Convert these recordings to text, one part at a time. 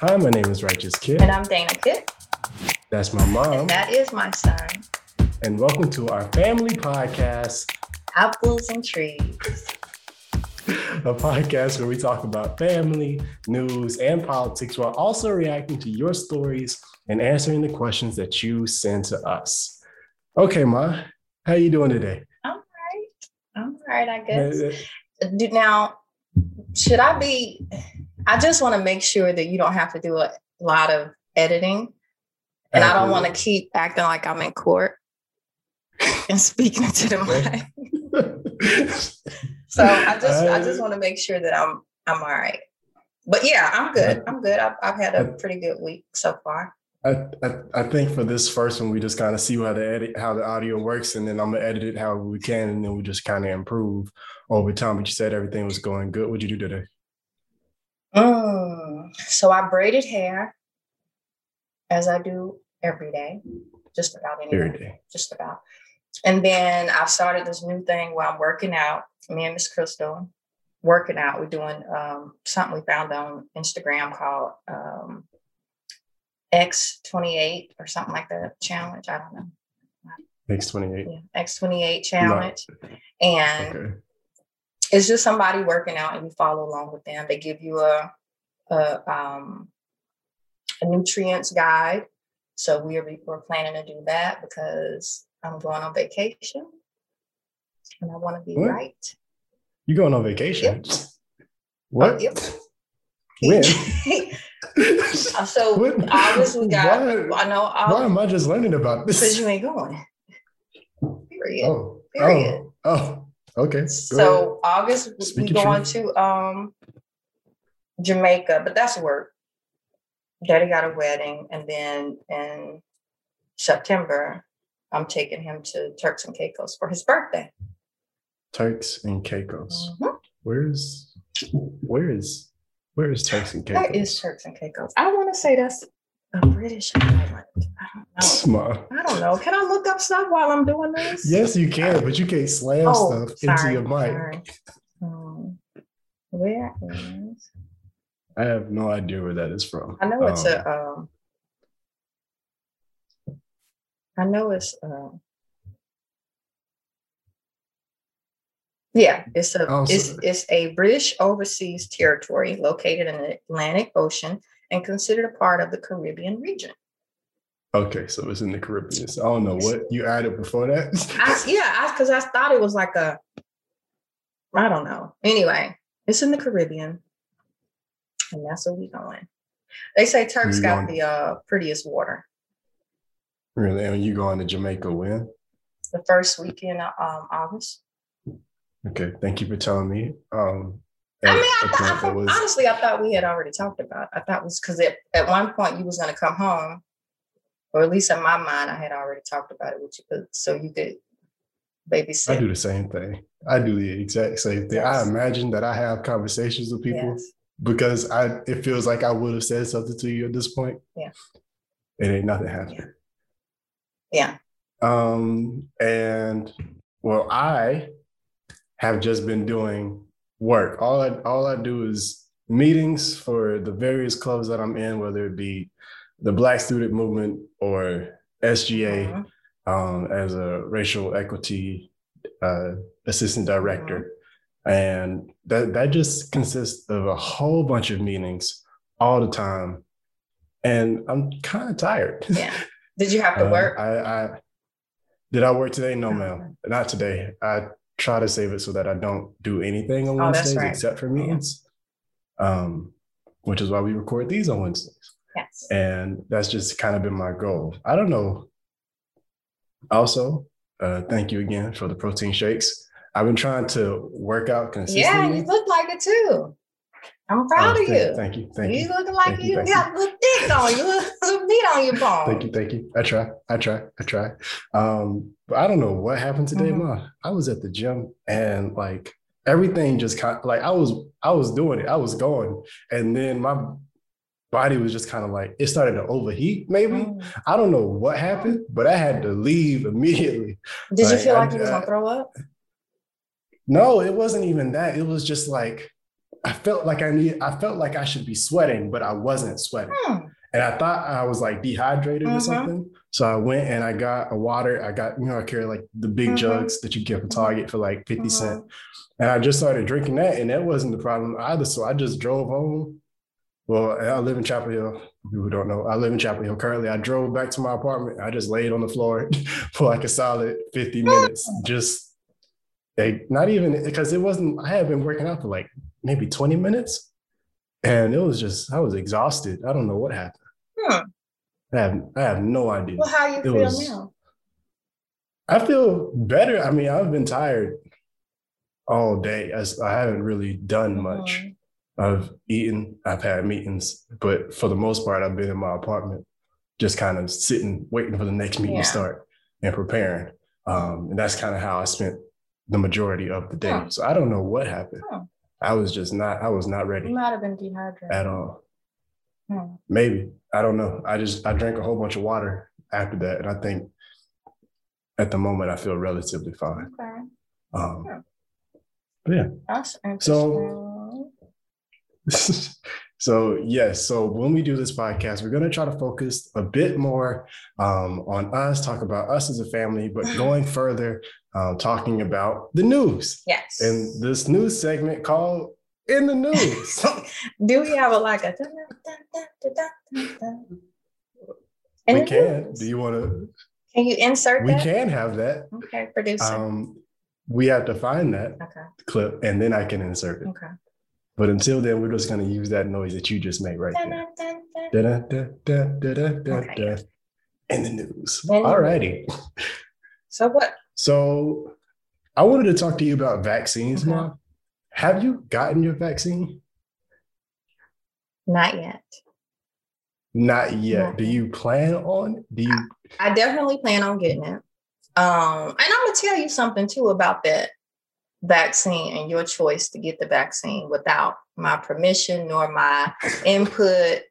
Hi, my name is Righteous Kid. And I'm Dana Kit. That's my mom. And that is my son. And welcome to our family podcast, Apples and Trees. a podcast where we talk about family, news, and politics while also reacting to your stories and answering the questions that you send to us. Okay, Ma, how are you doing today? I'm all right. I'm all right, I guess. Uh, uh, now, should I be I just want to make sure that you don't have to do a lot of editing. And I don't want to keep acting like I'm in court and speaking to the mic. so I just I just want to make sure that I'm I'm all right. But yeah, I'm good. I'm good. I've, I've had a pretty good week so far. I, I, I think for this first one, we just kind of see how the edit how the audio works, and then I'm gonna edit it however we can, and then we just kind of improve over time. But you said everything was going good. What'd you do today? Mm. So I braided hair as I do every day, just about any every day. Just about. And then I've started this new thing where I'm working out. Me and Miss Crystal working out. We're doing um, something we found on Instagram called um, X28 or something like that challenge. I don't know. X28. Yeah, X28 challenge. No. And okay it's just somebody working out and you follow along with them. They give you a a, um, a nutrients guide. So we're we're planning to do that because I'm going on vacation and I want to be what? right. You going on vacation? Yep. What? Uh, yep. When? so what? August we got. Why, I know. August, why am I just learning about this? Because you ain't going. Period. Oh. Period. Oh. oh. Okay. So August we going to um Jamaica, but that's work. Daddy got a wedding, and then in September, I'm taking him to Turks and Caicos for his birthday. Turks and Caicos. Mm-hmm. Where's where is where is Turks and Caicos? That is Turks and Caicos. I want to say that's a British island. I don't know. Smart. I don't know. Can I look up stuff while I'm doing this? Yes, you can, but you can't slam oh, stuff sorry, into your mic. Um, where is? I have no idea where that is from. I know it's um, a. Um, I know it's. Uh, yeah, it's a oh, it's, it's a British overseas territory located in the Atlantic Ocean and considered a part of the Caribbean region. Okay, so it's in the Caribbean. So I don't know what you added before that. I, yeah, because I, I thought it was like a, I don't know. Anyway, it's in the Caribbean, and that's where we going. They say Turks got the uh, prettiest water. Really? And you going to Jamaica when? The first weekend of um, August. Okay, thank you for telling me. Um, I mean, I thought, I thought, was... honestly, I thought we had already talked about. It. I thought it was because at, at one point you was going to come home, or at least in my mind, I had already talked about it with you, so you could babysit. I do the same thing. I do the exact same thing. Yes. I imagine that I have conversations with people yes. because I it feels like I would have said something to you at this point. Yeah, it ain't nothing happened. Yeah. Um, and well, I have just been doing work. All I all I do is meetings for the various clubs that I'm in, whether it be the Black Student Movement or SGA uh-huh. um, as a racial equity uh, assistant director. Uh-huh. And that, that just consists of a whole bunch of meetings all the time. And I'm kind of tired. Yeah. Did you have to uh, work? I, I did I work today? No, ma'am. Not today. I try to save it so that I don't do anything on oh, Wednesdays right. except for meetings. Um, which is why we record these on Wednesdays. Yes. And that's just kind of been my goal. I don't know. Also, uh, thank you again for the protein shakes. I've been trying to work out consistently. Yeah, you look like it too. I'm proud oh, of thank, you. Thank you. Thank you. You looking like thank you, you got a little thick on you, little meat on your bone. Thank you. Thank you. I try. I try. I try. Um, but I don't know what happened today, mm-hmm. Ma. I was at the gym and like everything just kind of like I was I was doing it. I was going. And then my body was just kind of like it started to overheat, maybe. Mm. I don't know what happened, but I had to leave immediately. Did like, you feel like I, you was gonna throw up? No, it wasn't even that. It was just like I felt like I need I felt like I should be sweating, but I wasn't sweating. Hmm. And I thought I was like dehydrated mm-hmm. or something. So I went and I got a water. I got, you know, I carry like the big mm-hmm. jugs that you get from Target for like 50 mm-hmm. cents. And I just started drinking that, and that wasn't the problem either. So I just drove home. Well, I live in Chapel Hill. People who don't know, I live in Chapel Hill currently. I drove back to my apartment. I just laid on the floor for like a solid 50 minutes. Just like not even because it wasn't, I had been working out for like maybe 20 minutes. And it was just, I was exhausted. I don't know what happened. Hmm. I have I have no idea. Well, how you it feel was, now? I feel better. I mean, I've been tired all day as I haven't really done mm-hmm. much. Mm-hmm. I've eaten, I've had meetings, but for the most part, I've been in my apartment, just kind of sitting, waiting for the next meeting yeah. to start and preparing. Um, and that's kind of how I spent the majority of the day. Huh. So I don't know what happened. Huh. I was just not, I was not ready. You might have been dehydrated. At all. Hmm. Maybe. I don't know. I just, I drank a whole bunch of water after that. And I think at the moment I feel relatively fine. Okay. Um, yeah. That's interesting. so, so yes. So when we do this podcast, we're going to try to focus a bit more um, on us, talk about us as a family, but going further, um, talking about the news. Yes. And this news segment called "In the News." do we have a like a? we can. Do you want to? Can you insert? We that? can have that. Okay, producer. Um, we have to find that okay. clip and then I can insert it. Okay. But until then, we're just going to use that noise that you just made right there. okay. In the news. All righty. So what? So I wanted to talk to you about vaccines, mm-hmm. Mom. Have you gotten your vaccine? Not yet. Not yet. Not Do you plan on? Do you? I definitely plan on getting it. Um, and I'm gonna tell you something too about that vaccine and your choice to get the vaccine without my permission nor my input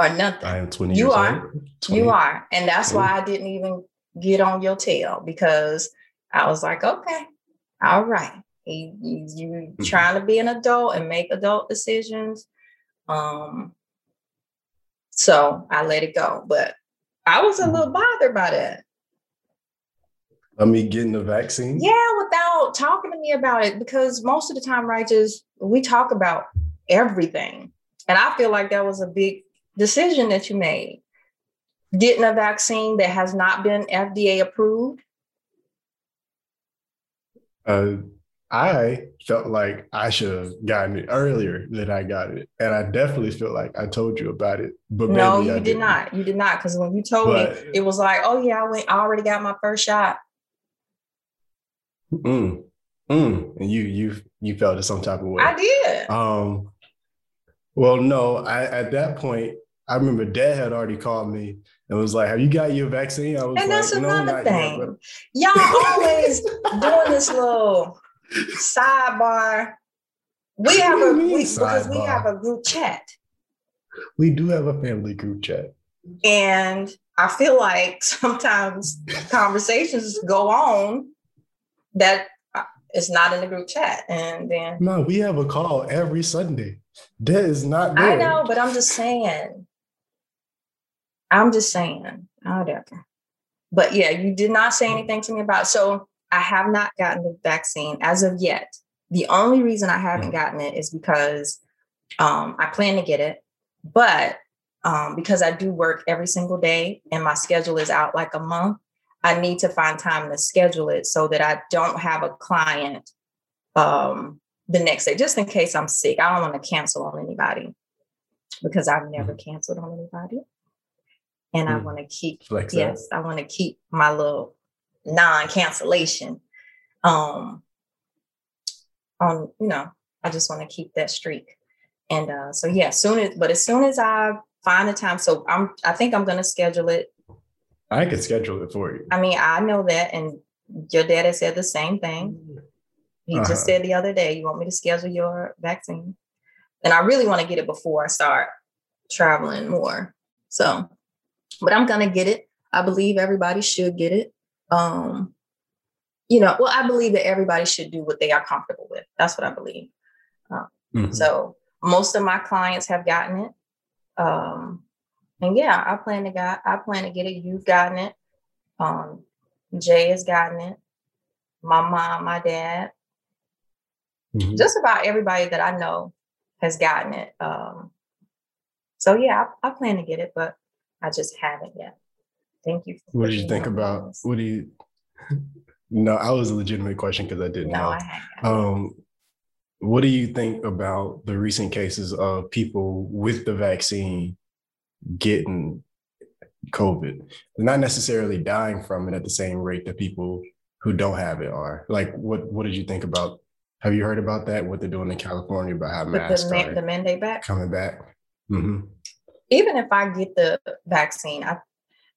or nothing. I am 20 you are. 20. You are. And that's why I didn't even get on your tail because I was like, okay, all right. You, you, you mm-hmm. trying to be an adult and make adult decisions. Um, so I let it go. But I was a mm-hmm. little bothered by that. I mean, getting the vaccine? Yeah, without talking to me about it, because most of the time, righteous, we talk about everything. And I feel like that was a big decision that you made. Getting a vaccine that has not been FDA approved. Uh, I felt like I should have gotten it earlier than I got it. And I definitely feel like I told you about it. But no, you did not. You did not. Because when you told but, me, it was like, oh yeah, I went, I already got my first shot. Mm, mm. And you you you felt it some type of way. I did. Um. Well, no. I at that point, I remember Dad had already called me and was like, "Have you got your vaccine?" I was and like, that's another no, thing. Yet, Y'all always doing this little sidebar. We have a we, because we have a group chat. We do have a family group chat. And I feel like sometimes conversations go on that uh, is not in the group chat. And then no, we have a call every Sunday. That is not. I know, but I'm just saying. I'm just saying. Whatever. But yeah, you did not say anything to me about. So I have not gotten the vaccine as of yet. The only reason I haven't mm. gotten it is because um, I plan to get it, but um, because I do work every single day and my schedule is out like a month, I need to find time to schedule it so that I don't have a client um, the next day, just in case I'm sick. I don't want to cancel on anybody because I've never mm-hmm. canceled on anybody. And mm-hmm. I mm. want to keep, Flex yes, I want to keep my little non cancellation. Um, on, you know, I just want to keep that streak. And uh, so, yeah, soon as, but as soon as I find the time, so I'm, I think I'm going to schedule it I could schedule it for you. I mean, I know that, and your dad has said the same thing. He uh-huh. just said the other day, "You want me to schedule your vaccine?" And I really want to get it before I start traveling more. So, but I'm gonna get it. I believe everybody should get it. Um, you know, well, I believe that everybody should do what they are comfortable with. That's what I believe. Uh, Mm-hmm. So most of my clients have gotten it. Um, and yeah, I plan to get I plan to get it. You've gotten it. Um, Jay has gotten it. My mom, my dad, mm-hmm. just about everybody that I know has gotten it. Um, so yeah, I, I, plan to get it, but I just haven't yet. Thank you. what do you think about? This. What do you? no, I was a legitimate question because I didn't no, know. I um, what do you think about the recent cases of people with the vaccine getting COVID, not necessarily dying from it at the same rate that people who don't have it are. Like, what what did you think about? Have you heard about that? What they're doing in California about how masks the, the mandate back coming back? Mm-hmm. Even if I get the vaccine, I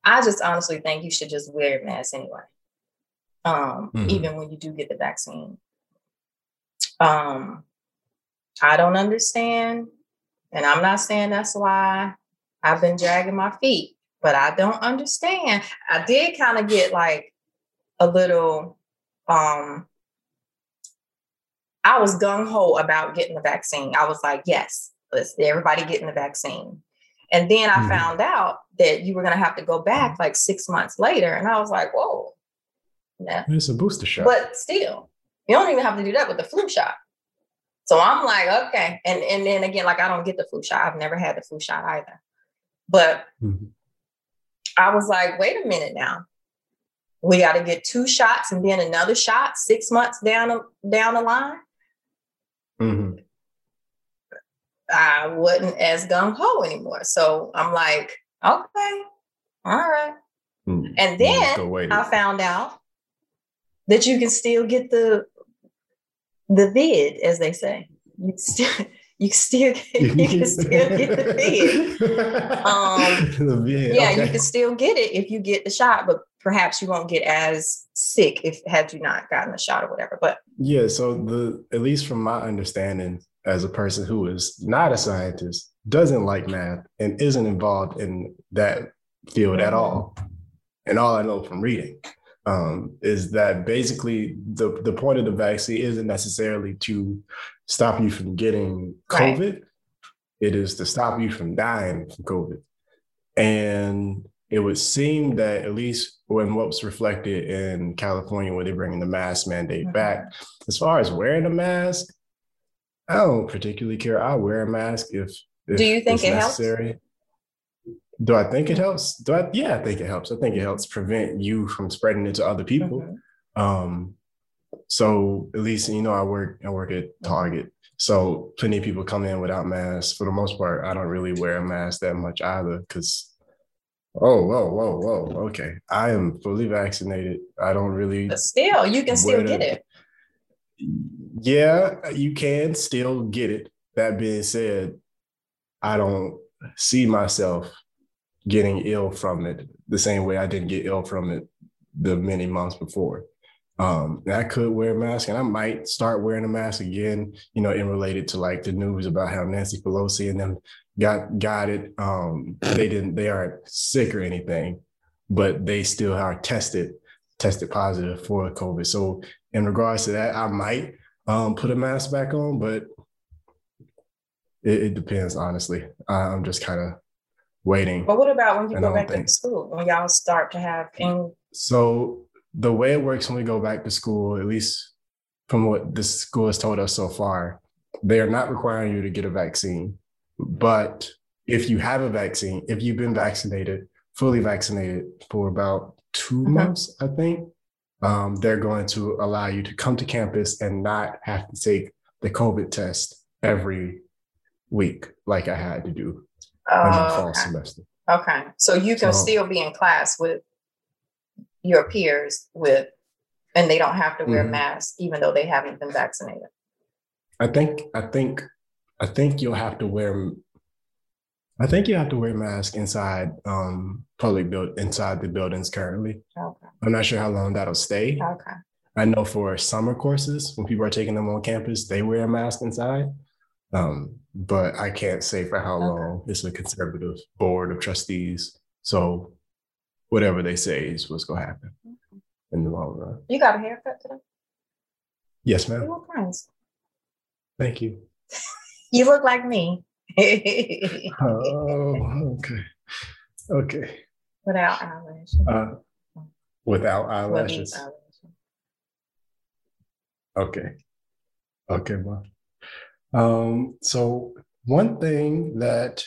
I just honestly think you should just wear a mask anyway. Um, mm-hmm. even when you do get the vaccine. Um, I don't understand, and I'm not saying that's why I've been dragging my feet, but I don't understand. I did kind of get like a little um I was gung ho about getting the vaccine. I was like, yes, let's everybody getting the vaccine. And then I mm-hmm. found out that you were going to have to go back like six months later. And I was like, whoa. Yeah. It's a booster shot. But still, you don't even have to do that with the flu shot. So I'm like, okay. And and then again, like I don't get the flu shot. I've never had the flu shot either. But mm-hmm. I was like, wait a minute now. We got to get two shots and then another shot six months down down the line. Mm-hmm. I wasn't as gung ho anymore. So I'm like, okay, all right. Mm-hmm. And then I found out that you can still get the the vid, as they say. You still you still get, you can still get the vid. Um, the vid. Yeah, okay. you can still get it if you get the shot, but perhaps you won't get as sick if had you not gotten the shot or whatever. But yeah, so the at least from my understanding, as a person who is not a scientist, doesn't like math, and isn't involved in that field at all, and all I know from reading. Um, is that basically the, the point of the vaccine isn't necessarily to stop you from getting COVID. Right. It is to stop you from dying from COVID. And it would seem that at least when what was reflected in California, where they're bringing the mask mandate mm-hmm. back, as far as wearing a mask, I don't particularly care. I wear a mask if, if do you think it necessary. helps? Do I think it helps? Do I? Yeah, I think it helps. I think it helps prevent you from spreading it to other people. Mm-hmm. Um, so at least you know I work I work at Target. So plenty of people come in without masks. For the most part, I don't really wear a mask that much either because oh whoa whoa whoa okay I am fully vaccinated. I don't really. But still, you can still get it. Yeah, you can still get it. That being said, I don't see myself getting ill from it the same way I didn't get ill from it the many months before. Um, I could wear a mask and I might start wearing a mask again, you know, in related to like the news about how Nancy Pelosi and them got got it. Um, they didn't, they aren't sick or anything, but they still are tested, tested positive for COVID. So in regards to that, I might um, put a mask back on, but it, it depends, honestly. I'm just kind of waiting. But what about when you go back to school, when y'all start to have in- so the way it works when we go back to school, at least from what the school has told us so far, they are not requiring you to get a vaccine. But if you have a vaccine, if you've been vaccinated, fully vaccinated for about 2 mm-hmm. months, I think, um, they're going to allow you to come to campus and not have to take the COVID test every week like I had to do oh, in the fall okay. semester. Okay. So you can so, still be in class with your peers with, and they don't have to wear mm-hmm. masks even though they haven't been vaccinated. I think I think I think you'll have to wear. I think you have to wear masks inside um, public build inside the buildings currently. Okay. I'm not sure how long that'll stay. Okay. I know for summer courses, when people are taking them on campus, they wear a mask inside. Um, but I can't say for how okay. long. It's a conservative board of trustees. So whatever they say is what's going to happen in the long run. You got a haircut today? Yes, ma'am. What kinds? Thank you. You look like me. oh, okay. Okay. Without eyelashes. Uh, without eyelashes. Without Okay. Okay, well. Um, so one thing that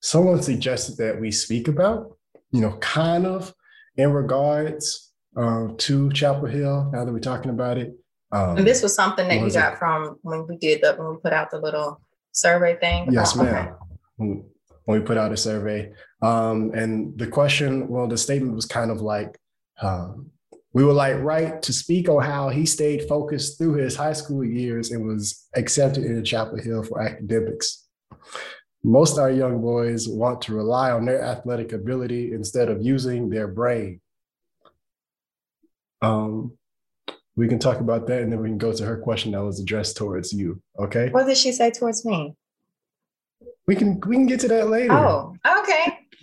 someone suggested that we speak about, you know, kind of in regards uh, to Chapel Hill, now that we're talking about it. Um, and this was something that you got it? from when we did the when we put out the little survey thing. Yes, ma'am. Okay. When we put out a survey, um, and the question, well, the statement was kind of like, um, we would like Wright to speak on how he stayed focused through his high school years and was accepted into Chapel Hill for academics. Most of our young boys want to rely on their athletic ability instead of using their brain. Um, we can talk about that and then we can go to her question that was addressed towards you. Okay. What did she say towards me? We can we can get to that later. Oh, okay.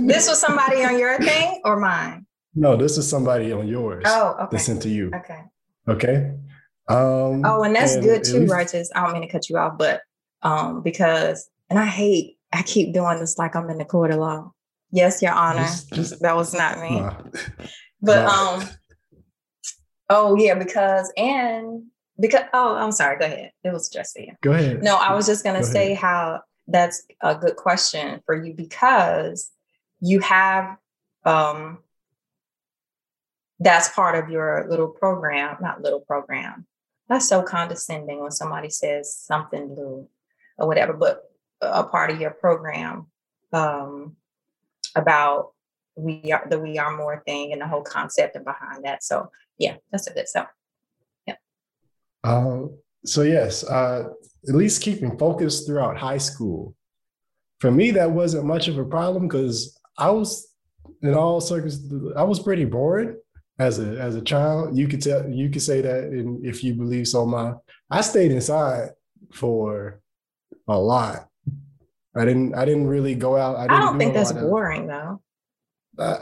this was somebody on your thing or mine? No, this is somebody on yours. Oh, okay. That sent to you. Okay. Okay. Um, oh, and that's and good too, least- righteous. I don't mean to cut you off, but um, because and I hate I keep doing this like I'm in the court of law. Yes, Your Honor. Just, just, that was not me. Nah. But nah. um, oh yeah, because and because oh, I'm sorry. Go ahead. It was just you. Go ahead. No, I was just gonna Go say ahead. how that's a good question for you because you have um that's part of your little program, not little program. That's so condescending when somebody says something little or whatever, but a part of your program um, about we are the we are more thing and the whole concept and behind that. So yeah, that's a good so. Yeah. Uh, so yes, uh, at least keeping focus throughout high school. For me, that wasn't much of a problem because I was in all circumstances, I was pretty bored as a as a child. You could tell you could say that in, if you believe so. My I stayed inside for a lot. I didn't I didn't really go out. I, I don't do think that's boring though. Uh,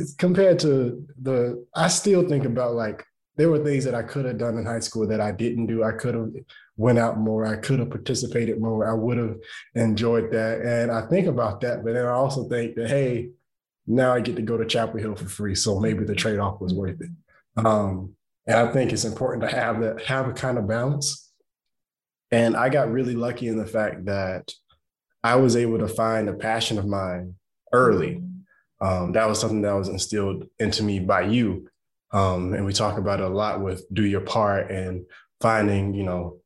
it's compared to the I still think about like there were things that I could have done in high school that I didn't do. I could have went out more. I could have participated more. I would have enjoyed that. And I think about that, but then I also think that hey, now I get to go to Chapel Hill for free. So maybe the trade off was worth it. Um, and I think it's important to have that, have a kind of balance. And I got really lucky in the fact that I was able to find a passion of mine early. Um, that was something that was instilled into me by you. Um, and we talk about it a lot with do your part and finding, you know,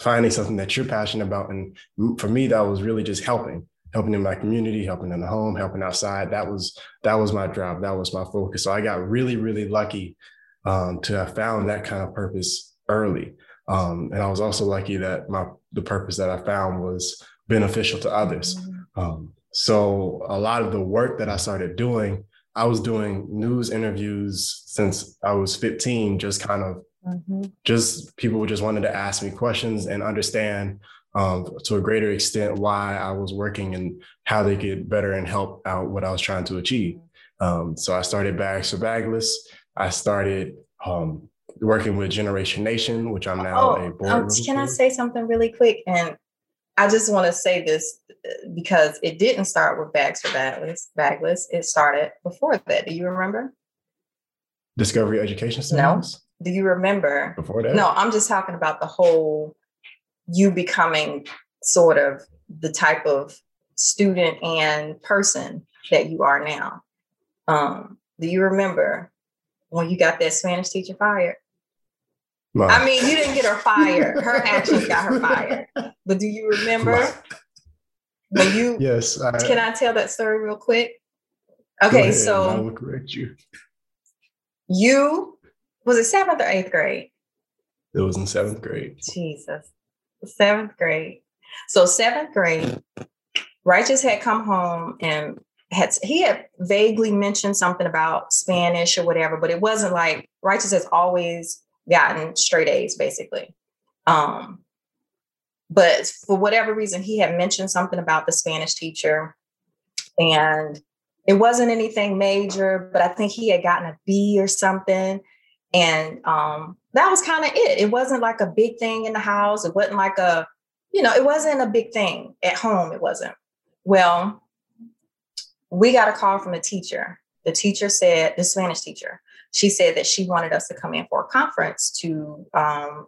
finding something that you're passionate about. And for me, that was really just helping helping in my community, helping in the home, helping outside. That was that was my drive. That was my focus. So I got really, really lucky um, to have found that kind of purpose early. Um, and I was also lucky that my the purpose that I found was beneficial to others. Um, so a lot of the work that I started doing, I was doing news interviews since I was 15, just kind of mm-hmm. just people just wanted to ask me questions and understand um, to a greater extent why I was working and how they could better and help out what I was trying to achieve. Um, so I started Bags for Bagless. I started um, working with Generation Nation, which I'm now oh, a board. Um, can I say something really quick? And I just want to say this uh, because it didn't start with Bags for Bagless. Bagless. It started before that. Do you remember? Discovery Education Centers? No. Do you remember? Before that? No, I'm just talking about the whole you becoming sort of the type of student and person that you are now. Um, do you remember when you got that Spanish teacher fired? I mean, you didn't get her fired. Her actions got her fired. But do you remember when you? Yes. I, can I tell that story real quick? Okay, ahead, so I will correct you. You was it seventh or eighth grade? It was in seventh grade. Jesus seventh grade. So seventh grade, Righteous had come home and had he had vaguely mentioned something about Spanish or whatever, but it wasn't like Righteous has always gotten straight A's basically. Um, but for whatever reason, he had mentioned something about the Spanish teacher, and it wasn't anything major, but I think he had gotten a B or something. And um, that was kind of it. It wasn't like a big thing in the house. It wasn't like a you know, it wasn't a big thing at home. It wasn't. Well, we got a call from the teacher. The teacher said, the Spanish teacher, she said that she wanted us to come in for a conference to um,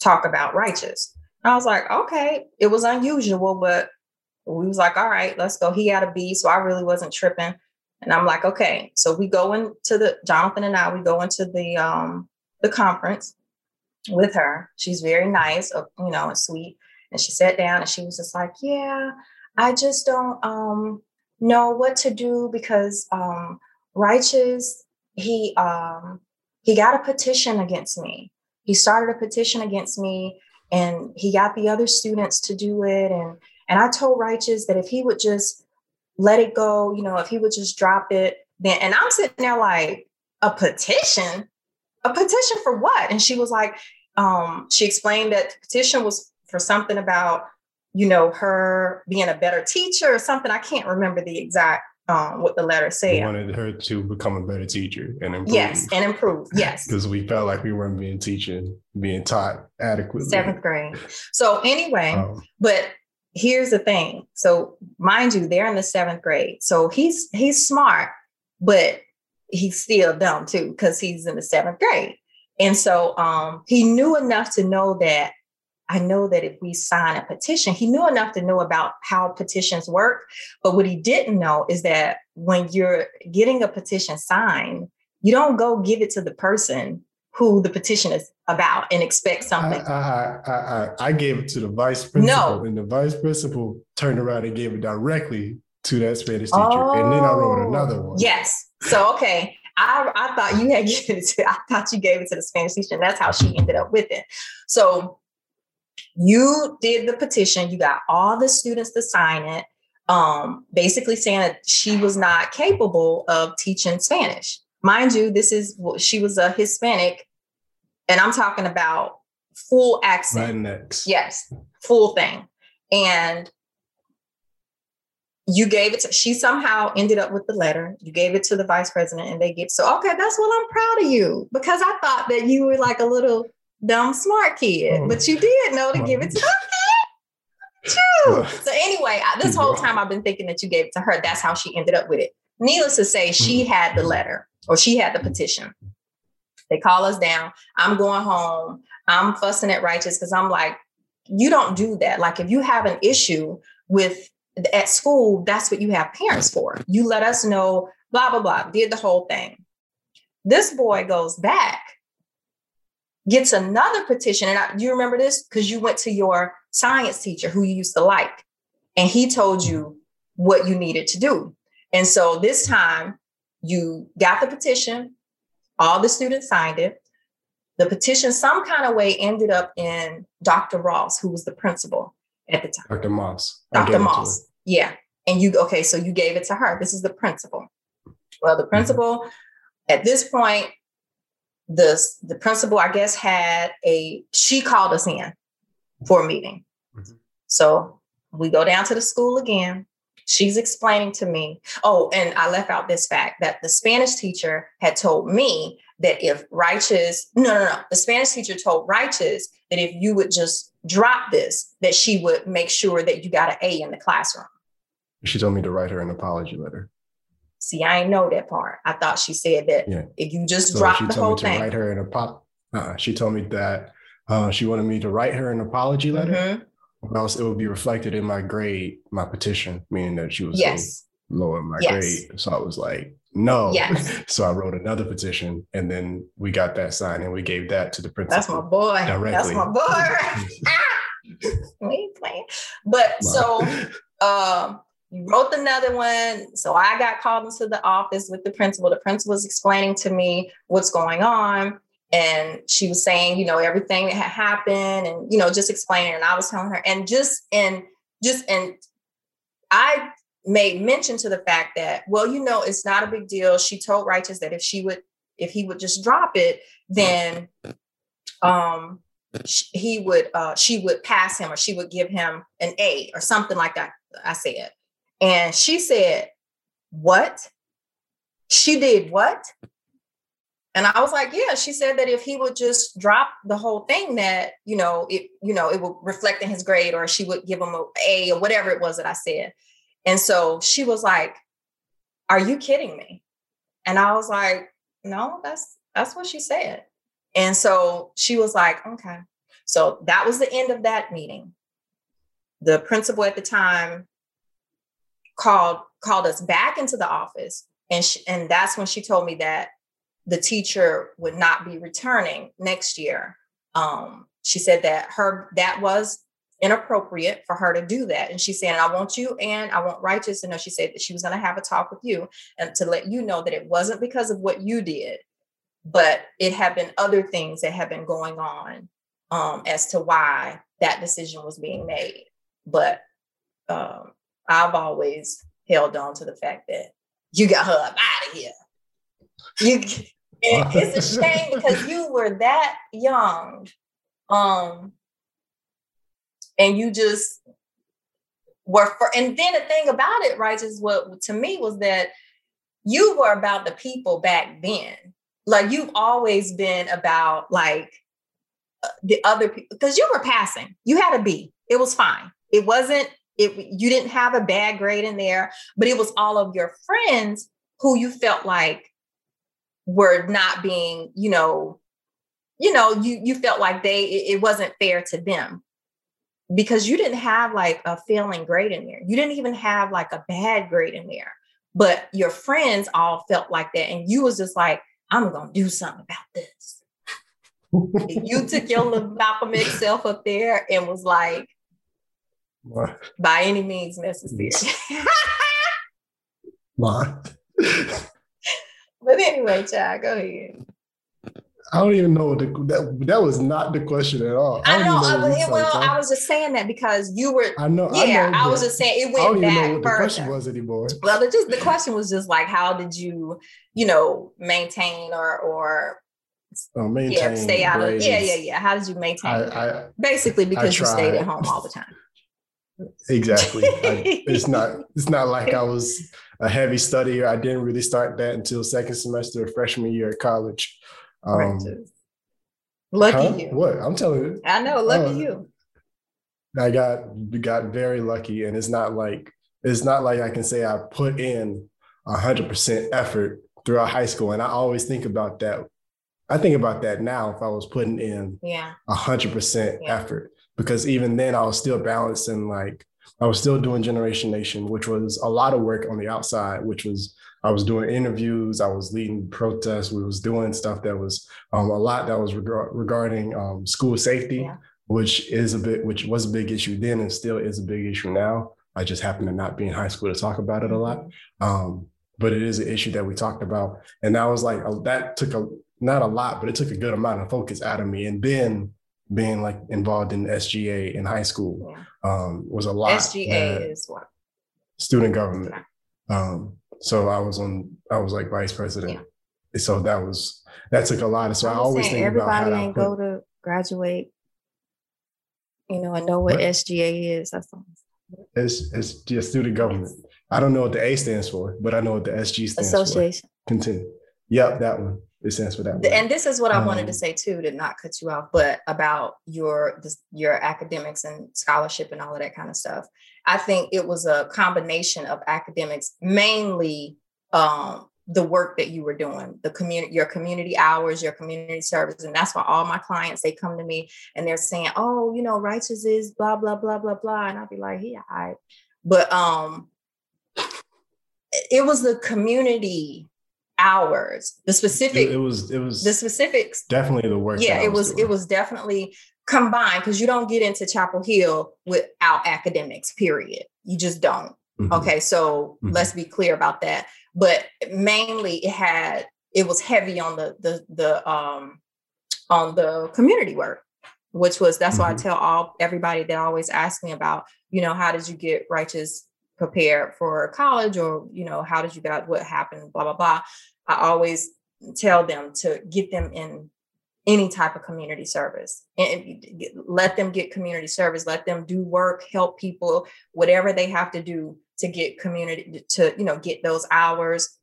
talk about righteous. And I was like, okay, it was unusual, but we was like, all right, let's go. He had a B, so I really wasn't tripping. And I'm like, okay. So we go into the Jonathan and I, we go into the um the conference with her. She's very nice, uh, you know, and sweet. And she sat down and she was just like, Yeah, I just don't um know what to do because um righteous, he um he got a petition against me. He started a petition against me and he got the other students to do it. And and I told Righteous that if he would just let it go, you know, if he would just drop it, then and I'm sitting there like, a petition? A petition for what? And she was like, um, she explained that the petition was for something about, you know, her being a better teacher or something. I can't remember the exact um, what the letter said. We wanted her to become a better teacher and improve. Yes, and improve. Yes, because we felt like we weren't being teaching, being taught adequately. Seventh grade. So anyway, um, but here's the thing. So mind you, they're in the seventh grade. So he's he's smart, but he's still dumb too because he's in the seventh grade. And so um, he knew enough to know that I know that if we sign a petition, he knew enough to know about how petitions work. But what he didn't know is that when you're getting a petition signed, you don't go give it to the person who the petition is about and expect something. I, I, I, I gave it to the vice principal, no. and the vice principal turned around and gave it directly to that Spanish teacher. Oh, and then I wrote oh. another one. Yes. So, okay. I, I thought you had given it to, I thought you gave it to the Spanish teacher, and that's how she ended up with it. So you did the petition, you got all the students to sign it, um, basically saying that she was not capable of teaching Spanish. Mind you, this is she was a Hispanic, and I'm talking about full accent. Yes, full thing. And you gave it to she somehow ended up with the letter you gave it to the vice president and they get so okay that's what i'm proud of you because i thought that you were like a little dumb smart kid, oh. but you did know to give it to her. True. So anyway, this whole time I've been thinking that you gave it to her. That's how she ended up with it. Needless to say, she mm-hmm. had the letter or she had the petition. They call us down. I'm going home. I'm fussing at righteous because I'm like, you don't do that. Like if you have an issue with at school, that's what you have parents for. You let us know, blah, blah, blah, did the whole thing. This boy goes back gets another petition. And I, you remember this? Because you went to your science teacher who you used to like, and he told you what you needed to do. And so this time you got the petition, all the students signed it. The petition, some kind of way, ended up in Dr. Ross, who was the principal at the time. Dr. Moss. Dr. Moss. Yeah. And you, okay, so you gave it to her. This is the principal. Well, the principal at this point the the principal, I guess, had a she called us in for a meeting. Mm-hmm. So we go down to the school again. She's explaining to me. Oh, and I left out this fact that the Spanish teacher had told me that if righteous, no, no, no, the Spanish teacher told righteous that if you would just drop this, that she would make sure that you got an A in the classroom. She told me to write her an apology letter. See, I ain't know that part. I thought she said that yeah. if you just so drop the whole thing. write her an apology. Uh, she told me that uh, she wanted me to write her an apology letter. Mm-hmm. else it would be reflected in my grade, my petition, meaning that she was yes. low in my yes. grade. So I was like, no. Yes. so I wrote another petition and then we got that signed and we gave that to the principal. That's my boy. Directly. That's my boy. playing. But so um you wrote another one. So I got called into the office with the principal. The principal was explaining to me what's going on. And she was saying, you know, everything that had happened and, you know, just explaining. And I was telling her, and just, and just, and I made mention to the fact that, well, you know, it's not a big deal. She told Righteous that if she would, if he would just drop it, then um he would uh she would pass him or she would give him an A or something like that. I said. And she said, What? She did what? And I was like, yeah, she said that if he would just drop the whole thing that, you know, it, you know, it would reflect in his grade or she would give him a A or whatever it was that I said. And so she was like, Are you kidding me? And I was like, No, that's that's what she said. And so she was like, okay. So that was the end of that meeting. The principal at the time called called us back into the office and she, and that's when she told me that the teacher would not be returning next year. Um, she said that her that was inappropriate for her to do that. And she said, I want you and I want righteous to know. She said that she was going to have a talk with you and to let you know that it wasn't because of what you did, but it had been other things that had been going on um, as to why that decision was being made. But um, I've always held on to the fact that you got her up out of here. You, it's a shame because you were that young, um, and you just were for. And then the thing about it, right, is what to me was that you were about the people back then. Like you've always been about like uh, the other people because you were passing. You had a B. It was fine. It wasn't it you didn't have a bad grade in there, but it was all of your friends who you felt like were not being, you know, you know, you you felt like they it, it wasn't fair to them because you didn't have like a failing grade in there. You didn't even have like a bad grade in there. But your friends all felt like that. And you was just like, I'm gonna do something about this. you took your little Malcolm X self up there and was like, By any means necessary. what? but anyway, child, go ahead. I don't even know the, that that was not the question at all. I, I know. I, well, well I was just saying that because you were. I know. Yeah, I, know, I was just saying it went I don't even know what further. the question was anymore. Well, the, just the question was just like, how did you, you know, maintain or or oh, maintain yeah, stay out grades. of yeah, yeah, yeah. How did you maintain? I, Basically, because you stayed at home all the time. Exactly. I, it's not. It's not like I was a heavy studier. I didn't really start that until second semester of freshman year at college. Um, lucky huh? you. What I'm telling you. I know. Lucky uh, you. I got got very lucky, and it's not like it's not like I can say I put in hundred percent effort throughout high school, and I always think about that. I think about that now if I was putting in yeah hundred percent effort because even then I was still balancing like I was still doing Generation Nation, which was a lot of work on the outside, which was I was doing interviews, I was leading protests, we was doing stuff that was um, a lot that was reg- regarding um, school safety, yeah. which is a bit, which was a big issue then and still is a big issue now. I just happen to not be in high school to talk about it a lot, mm-hmm. um, but it is an issue that we talked about, and that was like a, that took a not a lot, but it took a good amount of focus out of me, and then being like involved in SGA in high school um, was a lot. SGA is what? Student government. Um, so I was on, I was like vice president. Yeah. So that was, that took a lot. of So I always think everybody about ain't go to graduate, you know, and know what, what? SGA is. That's all. It's, it's just student government. I don't know what the A stands for, but I know what the SG stands Association. for. Association. Continue. Yep, that one. It stands for that. And this is what I wanted to um, say too, to not cut you off, but about your this, your academics and scholarship and all of that kind of stuff. I think it was a combination of academics, mainly um, the work that you were doing, the community, your community hours, your community service, and that's why all my clients they come to me and they're saying, "Oh, you know, righteous is blah blah blah blah blah," and I'll be like, "Yeah, I," but um, it was the community hours. The specific it, it, was it was the specifics definitely the work. Yeah, it was doing. it was definitely combined because you don't get into Chapel Hill without academics, period. You just don't. Mm-hmm. Okay, so mm-hmm. let's be clear about that. But mainly it had it was heavy on the the the um on the community work, which was that's mm-hmm. why I mm-hmm. tell all everybody that always ask me about, you know, how did you get righteous prepared for college or you know how did you got what happened blah blah blah i always tell them to get them in any type of community service and let them get community service let them do work help people whatever they have to do to get community to you know get those hours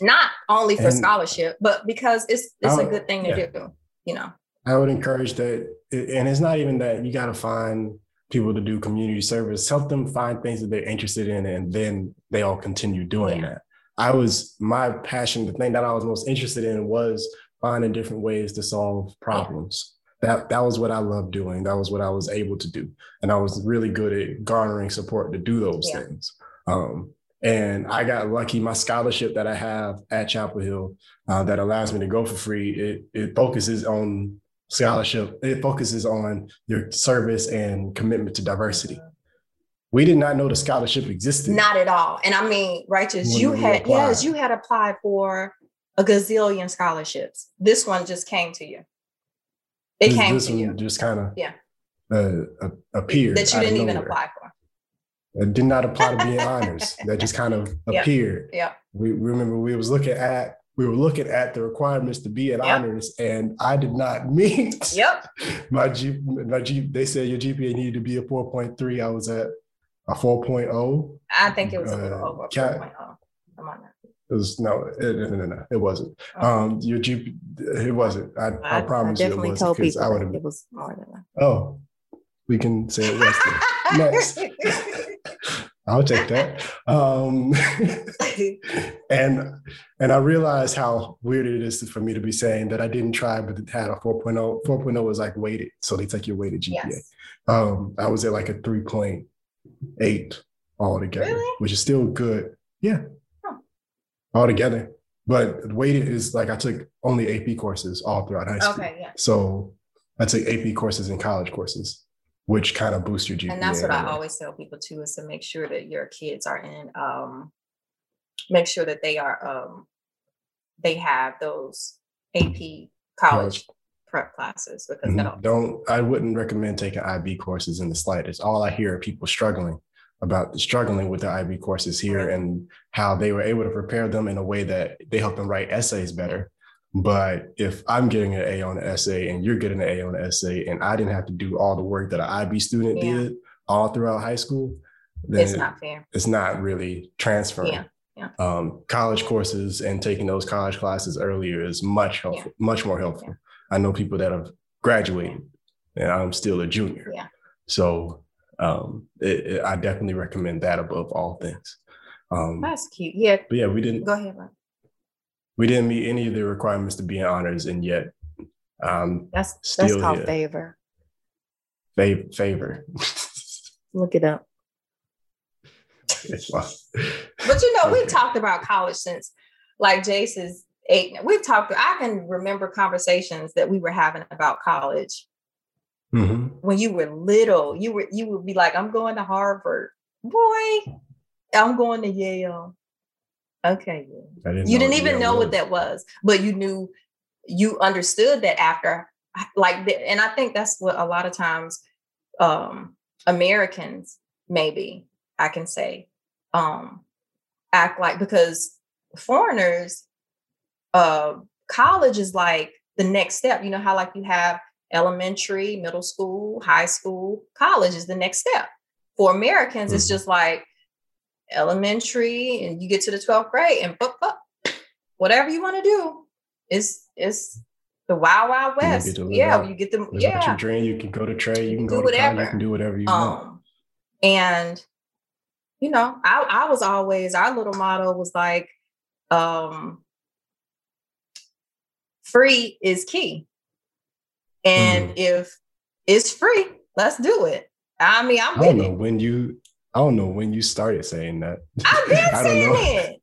Not only for and scholarship, but because it's it's would, a oh, good thing to yeah. do. You know. I would encourage that, and it's not even that you got to find people to do community service. Help them find things that they're interested in, and then they all continue doing yeah. that. I was my passion, the thing that I was most interested in was finding different ways to solve problems. That that was what I loved doing. That was what I was able to do, and I was really good at garnering support to do those yeah. things. Um, and I got lucky. My scholarship that I have at Chapel Hill uh, that allows me to go for free. It it focuses on scholarship. It focuses on your service and commitment to diversity. We did not know the scholarship existed. Not at all. And I mean, righteous, you had yes, you had applied for a gazillion scholarships. This one just came to you. It this, came this to you. Just kind of yeah uh, appeared that you didn't even apply for. It did not apply to be in honors. That just kind of yep. appeared. Yeah. We remember we was looking at we were looking at the requirements to be in yep. honors, and I did not meet. Yep. My G, my G. They said your GPA needed to be a four point three. I was at a 4.0. I think it was a little uh, over 4.0. Come on now. It was no, it, no, no, no, it wasn't. Oh. Um, your GP, it wasn't. I, I, I promise I you, it wasn't because I would have. It was more than that. Oh, we can say it was next. I'll take that. Um, and and I realized how weird it is for me to be saying that I didn't try, but it had a 4.0. 4.0 was like weighted, so they take your weighted GPA. Yes. Um, I was at like a 3.8 altogether, really? which is still good. Yeah, huh. altogether. But weighted is like I took only AP courses all throughout high school. Okay, yeah. So I took AP courses and college courses which kind of boosts your GPA. And that's what I always tell people too, is to make sure that your kids are in, um, make sure that they are, um, they have those AP college prep classes because mm-hmm. don't, I wouldn't recommend taking IB courses in the slightest. All I hear are people struggling about struggling with the IB courses here and how they were able to prepare them in a way that they help them write essays better but if I'm getting an A on the essay and you're getting an A on the essay, and I didn't have to do all the work that an IB student yeah. did all throughout high school, then it's not fair. It's not really transferring. Yeah. Yeah. Um, college courses and taking those college classes earlier is much helpful, yeah. much more helpful. I know people that have graduated, and I'm still a junior. Yeah. So um, it, it, I definitely recommend that above all things. Um, That's cute. Yeah. But yeah, we didn't. Go ahead. We didn't meet any of the requirements to be in honors, and yet um, that's that's called here. favor. Fa- favor. Look it up. but you know, we've talked about college since like Jace's eight. We've talked. I can remember conversations that we were having about college mm-hmm. when you were little. You were you would be like, "I'm going to Harvard, boy. I'm going to Yale. Okay. Didn't you didn't even know was. what that was, but you knew you understood that after like and I think that's what a lot of times um Americans maybe I can say um act like because foreigners uh college is like the next step. You know how like you have elementary, middle school, high school, college is the next step. For Americans, mm-hmm. it's just like elementary and you get to the 12th grade and whatever you want to do is is the wild wild west. You yeah, you get them. Yeah, your dream. You can go to trade. You can go do whatever. College, you can do whatever you um, want. And you know, I I was always our little motto was like, um, free is key. And mm. if it's free, let's do it. I mean, I'm I don't know it. when you I don't know when you started saying that. I've been saying it.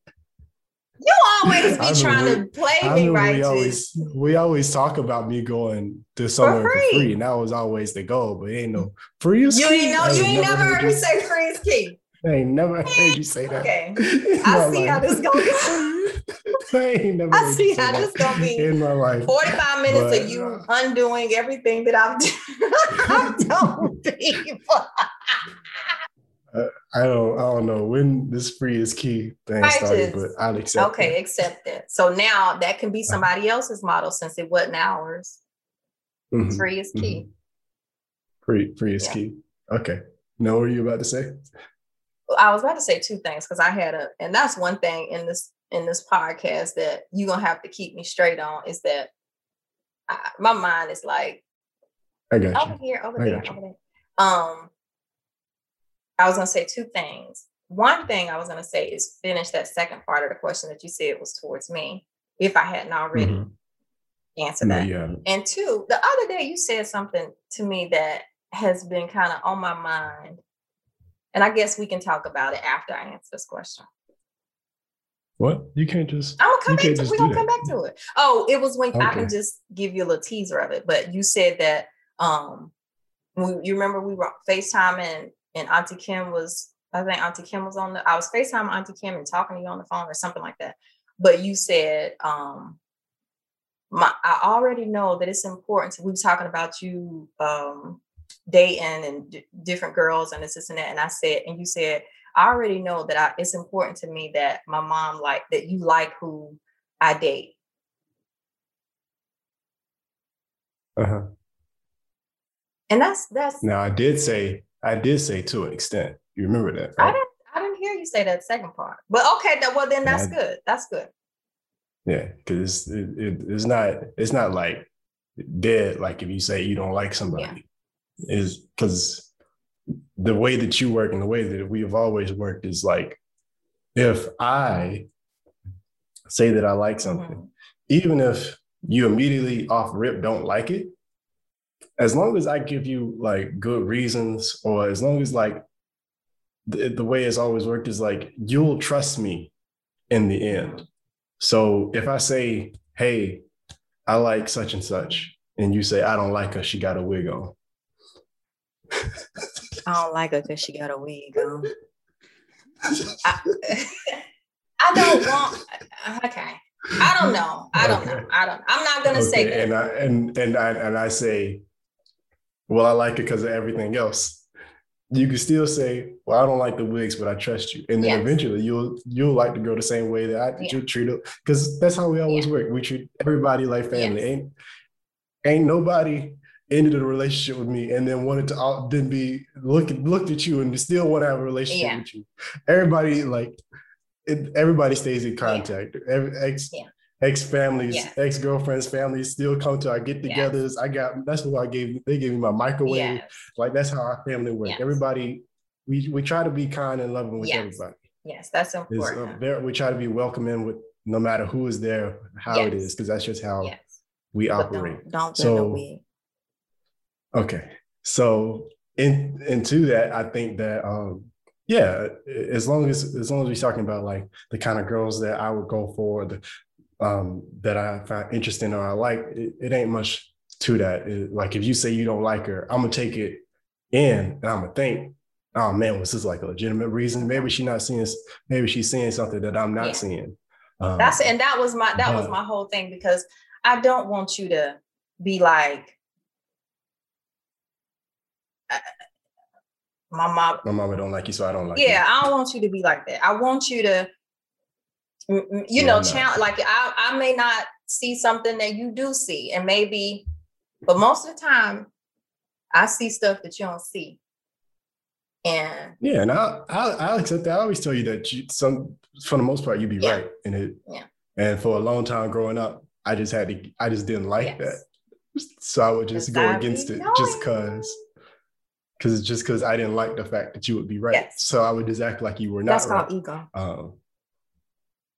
You always be trying to play me right. We always we always talk about me going to somewhere for free. for free. and that was always the goal. But ain't no free is you key. Ain't know, you ain't never heard me say free is key. I ain't never heard you say that. Okay, I see how this gonna go. I ain't never. I see how this gonna be in my life. Forty-five minutes but, of you undoing everything that I've, done people. I don't I don't know when this free is key thing started, but I'll accept. Okay, that. accept it. So now that can be uh-huh. somebody else's model since it wasn't ours. Mm-hmm. Free is key. Mm-hmm. Free free is yeah. key. Okay. No, what are you about to say? I was about to say two things because I had a, and that's one thing in this in this podcast that you're gonna have to keep me straight on is that I, my mind is like I got over you. here, over I there, over there. Um, I was gonna say two things. One thing I was gonna say is finish that second part of the question that you said was towards me, if I hadn't already mm-hmm. answered that. Yeah. And two, the other day you said something to me that has been kind of on my mind. And I guess we can talk about it after I answer this question. What? You can't just. I'm gonna come back to. We're gonna come back to it. Oh, it was when okay. I can just give you a little teaser of it. But you said that um, we, you remember we were FaceTime and and Auntie Kim was. I think Auntie Kim was on the. I was FaceTime Auntie Kim and talking to you on the phone or something like that. But you said um, my, I already know that it's important. To, we were talking about you um, dating and d- different girls and this, this and that. And I said, and you said, I already know that I, it's important to me that my mom like that you like who I date. Uh huh. And that's that's. Now I did say I did say to an extent. You remember that? Right? I didn't. I didn't hear you say that second part. But okay, well then that's I, good. That's good. Yeah, because it, it, it's not it's not like dead. Like if you say you don't like somebody, yeah. is because the way that you work and the way that we've always worked is like if I say that I like something, mm-hmm. even if you immediately off rip don't like it, as long as I give you like good reasons, or as long as like the, the way it's always worked is like you'll trust me in the end. So if I say, hey, I like such and such, and you say, I don't like her, she got a wig on. I don't like her because she got a wig on. I, I don't want. Okay, I don't know. I don't okay. know. I don't. I'm not gonna okay. say that. And I and and I and I say, well, I like it because of everything else. You can still say, well, I don't like the wigs, but I trust you, and then yes. eventually you'll you'll like to go the same way that I yeah. you treat it because that's how we always yeah. work. We treat everybody like family. Yes. Ain't ain't nobody ended a relationship with me and then wanted to then be look looked at you and still want to have a relationship yeah. with you. Everybody like it, everybody stays in contact. Yeah. Every, ex yeah. ex families, ex girlfriends, families still come to our get-togethers. I got that's what I gave. They gave me my microwave. Like that's how our family works. Everybody, we we try to be kind and loving with yes. everybody. Yes, that's important. Uh, we try to be welcoming with no matter who is there, how yes. it is, because that's just how we operate. Don't, don't so, Okay. So in into that, I think that um yeah, as long as as long as we're talking about like the kind of girls that I would go for, the um that I find interesting or I like, it, it ain't much to that. It, like if you say you don't like her, I'm gonna take it in and I'm gonna think, oh man, was this like a legitimate reason? Maybe she's not seeing maybe she's seeing something that I'm not yeah. seeing. Um, That's and that was my that but, was my whole thing because I don't want you to be like my mom my mama don't like you so i don't like yeah you. i don't want you to be like that. I want you to you no, know challenge like I, I may not see something that you do see and maybe but most of the time i see stuff that you don't see. And yeah and i'll i'll, I'll accept that. I always tell you that you some for the most part you'd be yeah. right in it. Yeah. And for a long time growing up i just had to i just didn't like yes. that. So i would just go against it just because because it's just because I didn't like the fact that you would be right. Yes. So I would just act like you were not. That's right. called ego. Um,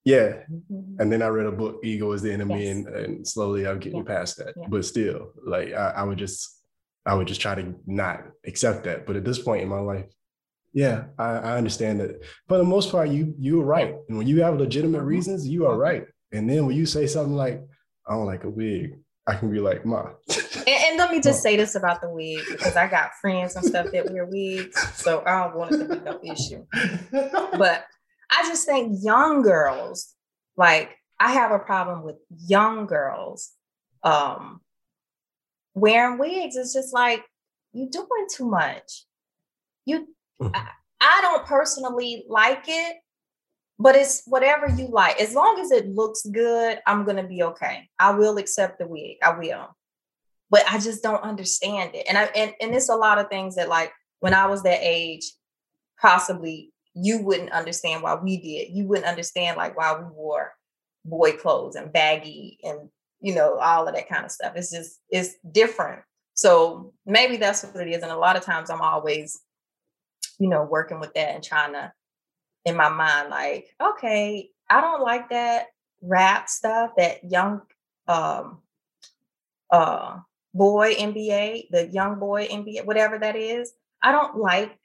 yeah. Mm-hmm. And then I read a book, Ego is the Enemy, yes. and, and, slowly I'm getting yeah. past that. Yeah. But still, like I, I, would just I would just try to not accept that. But at this point in my life, yeah, I, I understand that. For the most part, you you are right. And when you have legitimate mm-hmm. reasons, you are mm-hmm. right. And then when you say something like, I don't like a wig, I can be like, Ma. and, and, let me just say this about the wig because I got friends and stuff that wear wigs, so I don't want it to be no issue. But I just think young girls, like I have a problem with young girls um wearing wigs. It's just like you're doing too much. You mm-hmm. I, I don't personally like it but it's whatever you like. As long as it looks good, I'm gonna be okay. I will accept the wig. I will. But I just don't understand it. And I and, and it's a lot of things that like when I was that age, possibly you wouldn't understand why we did. You wouldn't understand like why we wore boy clothes and baggy and you know all of that kind of stuff. It's just it's different. So maybe that's what it is. And a lot of times I'm always, you know, working with that and trying to in my mind, like, okay, I don't like that rap stuff, that young um uh boy NBA, the young boy NBA, whatever that is. I don't like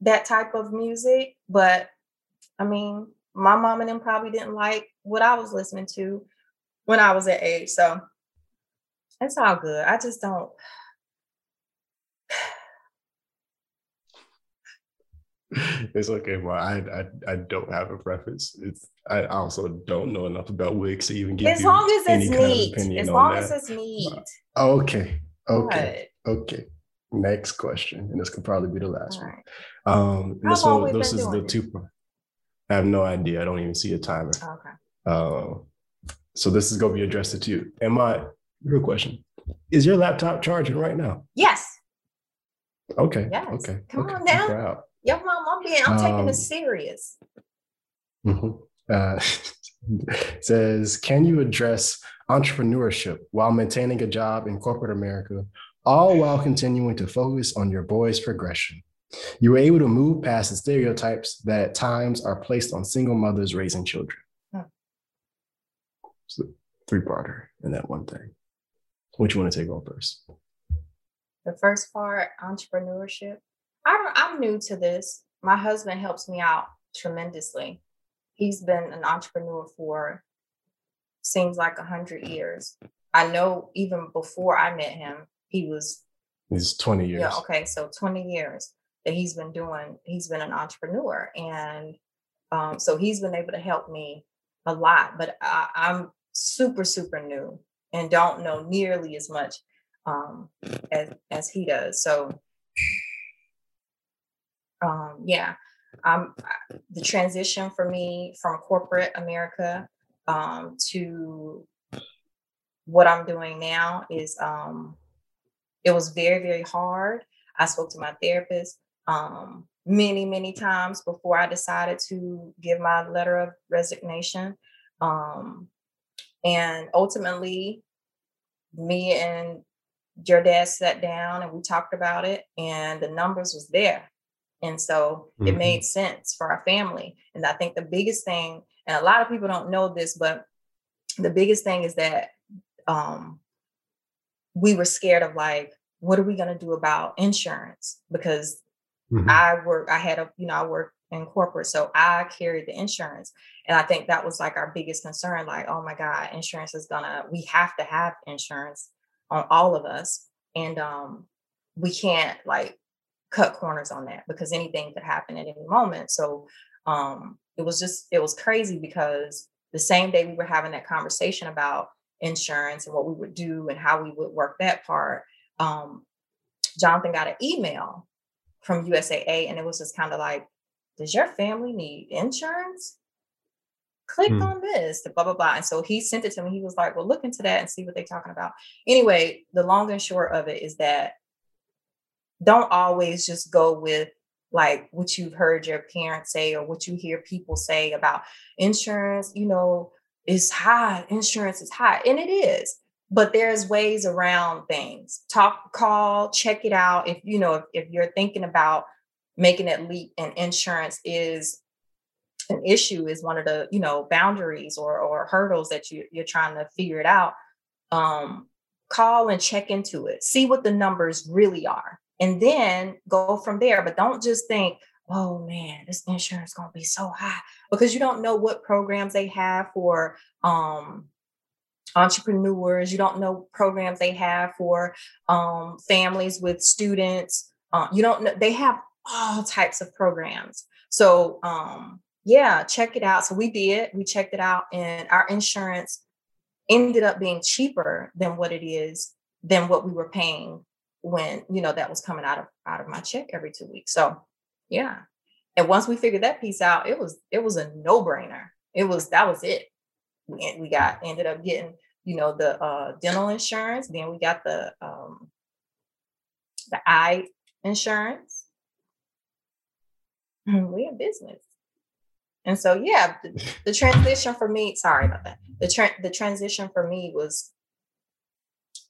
that type of music, but I mean, my mom and them probably didn't like what I was listening to when I was that age. So it's all good. I just don't. It's okay, but I, I I don't have a preference. It's I also don't know enough about wigs to even give as long as it's neat. As long as it's neat. Okay. Okay. Okay. Next question, and this could probably be the last one. Um, this one, this is the two. I have no idea. I don't even see a timer. Okay. Uh, so this is going to be addressed to you. Am I? Real question: Is your laptop charging right now? Yes. Okay. Yes. Okay. Come okay. on now. Yo, mom, I'm being. I'm um, taking this um, serious. Mm-hmm. Uh, says, can you address entrepreneurship while maintaining a job in corporate America all while continuing to focus on your boy's progression. You were able to move past the stereotypes that at times are placed on single mothers raising children. Hmm. So three parter in that one thing. What you want to take on first? The first part, entrepreneurship. I I'm new to this. My husband helps me out tremendously. He's been an entrepreneur for seems like a hundred years. I know even before I met him, he was he's 20 years yeah okay so 20 years that he's been doing he's been an entrepreneur and um, so he's been able to help me a lot but I, i'm super super new and don't know nearly as much um, as as he does so um, yeah um, the transition for me from corporate america um, to what i'm doing now is um, it was very, very hard. I spoke to my therapist um, many, many times before I decided to give my letter of resignation. Um, and ultimately, me and your dad sat down and we talked about it, and the numbers was there. And so mm-hmm. it made sense for our family. And I think the biggest thing, and a lot of people don't know this, but the biggest thing is that um, we were scared of like, what are we going to do about insurance? Because mm-hmm. I work, I had a, you know, I work in corporate, so I carried the insurance. And I think that was like our biggest concern like, oh my God, insurance is gonna, we have to have insurance on all of us. And um, we can't like cut corners on that because anything could happen at any moment. So um, it was just, it was crazy because the same day we were having that conversation about insurance and what we would do and how we would work that part um, Jonathan got an email from USAA, and it was just kind of like, "Does your family need insurance?" Click hmm. on this, blah blah blah. And so he sent it to me. He was like, "Well, look into that and see what they're talking about." Anyway, the long and short of it is that don't always just go with like what you've heard your parents say or what you hear people say about insurance. You know, is high. Insurance is high, and it is but there's ways around things talk call check it out if you know if, if you're thinking about making that leap and insurance is an issue is one of the you know boundaries or or hurdles that you, you're trying to figure it out um, call and check into it see what the numbers really are and then go from there but don't just think oh man this insurance is going to be so high because you don't know what programs they have for um entrepreneurs. You don't know programs they have for um, families with students. Uh, you don't know they have all types of programs. So um, yeah, check it out. So we did. We checked it out, and our insurance ended up being cheaper than what it is than what we were paying when you know that was coming out of out of my check every two weeks. So yeah. And once we figured that piece out, it was it was a no brainer. It was that was it we, we got ended up getting you know the uh, dental insurance then we got the um, the eye insurance we have business. And so, yeah, the, the transition for me, sorry about that. The tra- the transition for me was,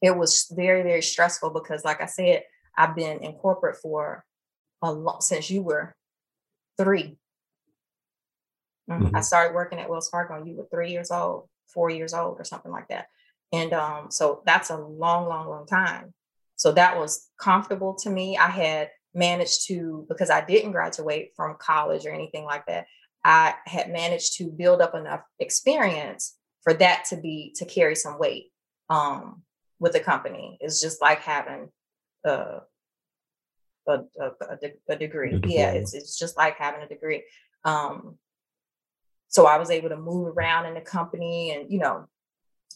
it was very, very stressful because like I said, I've been in corporate for a long, since you were 3 mm-hmm. mm-hmm. I started working at Wells Fargo when you were three years old, four years old or something like that. And um, so that's a long, long, long time. So that was comfortable to me. I had managed to, because I didn't graduate from college or anything like that, I had managed to build up enough experience for that to be to carry some weight um, with the company. It's just like having a a, a, a degree. Yeah, it's it's just like having a degree. Um, so I was able to move around in the company and you know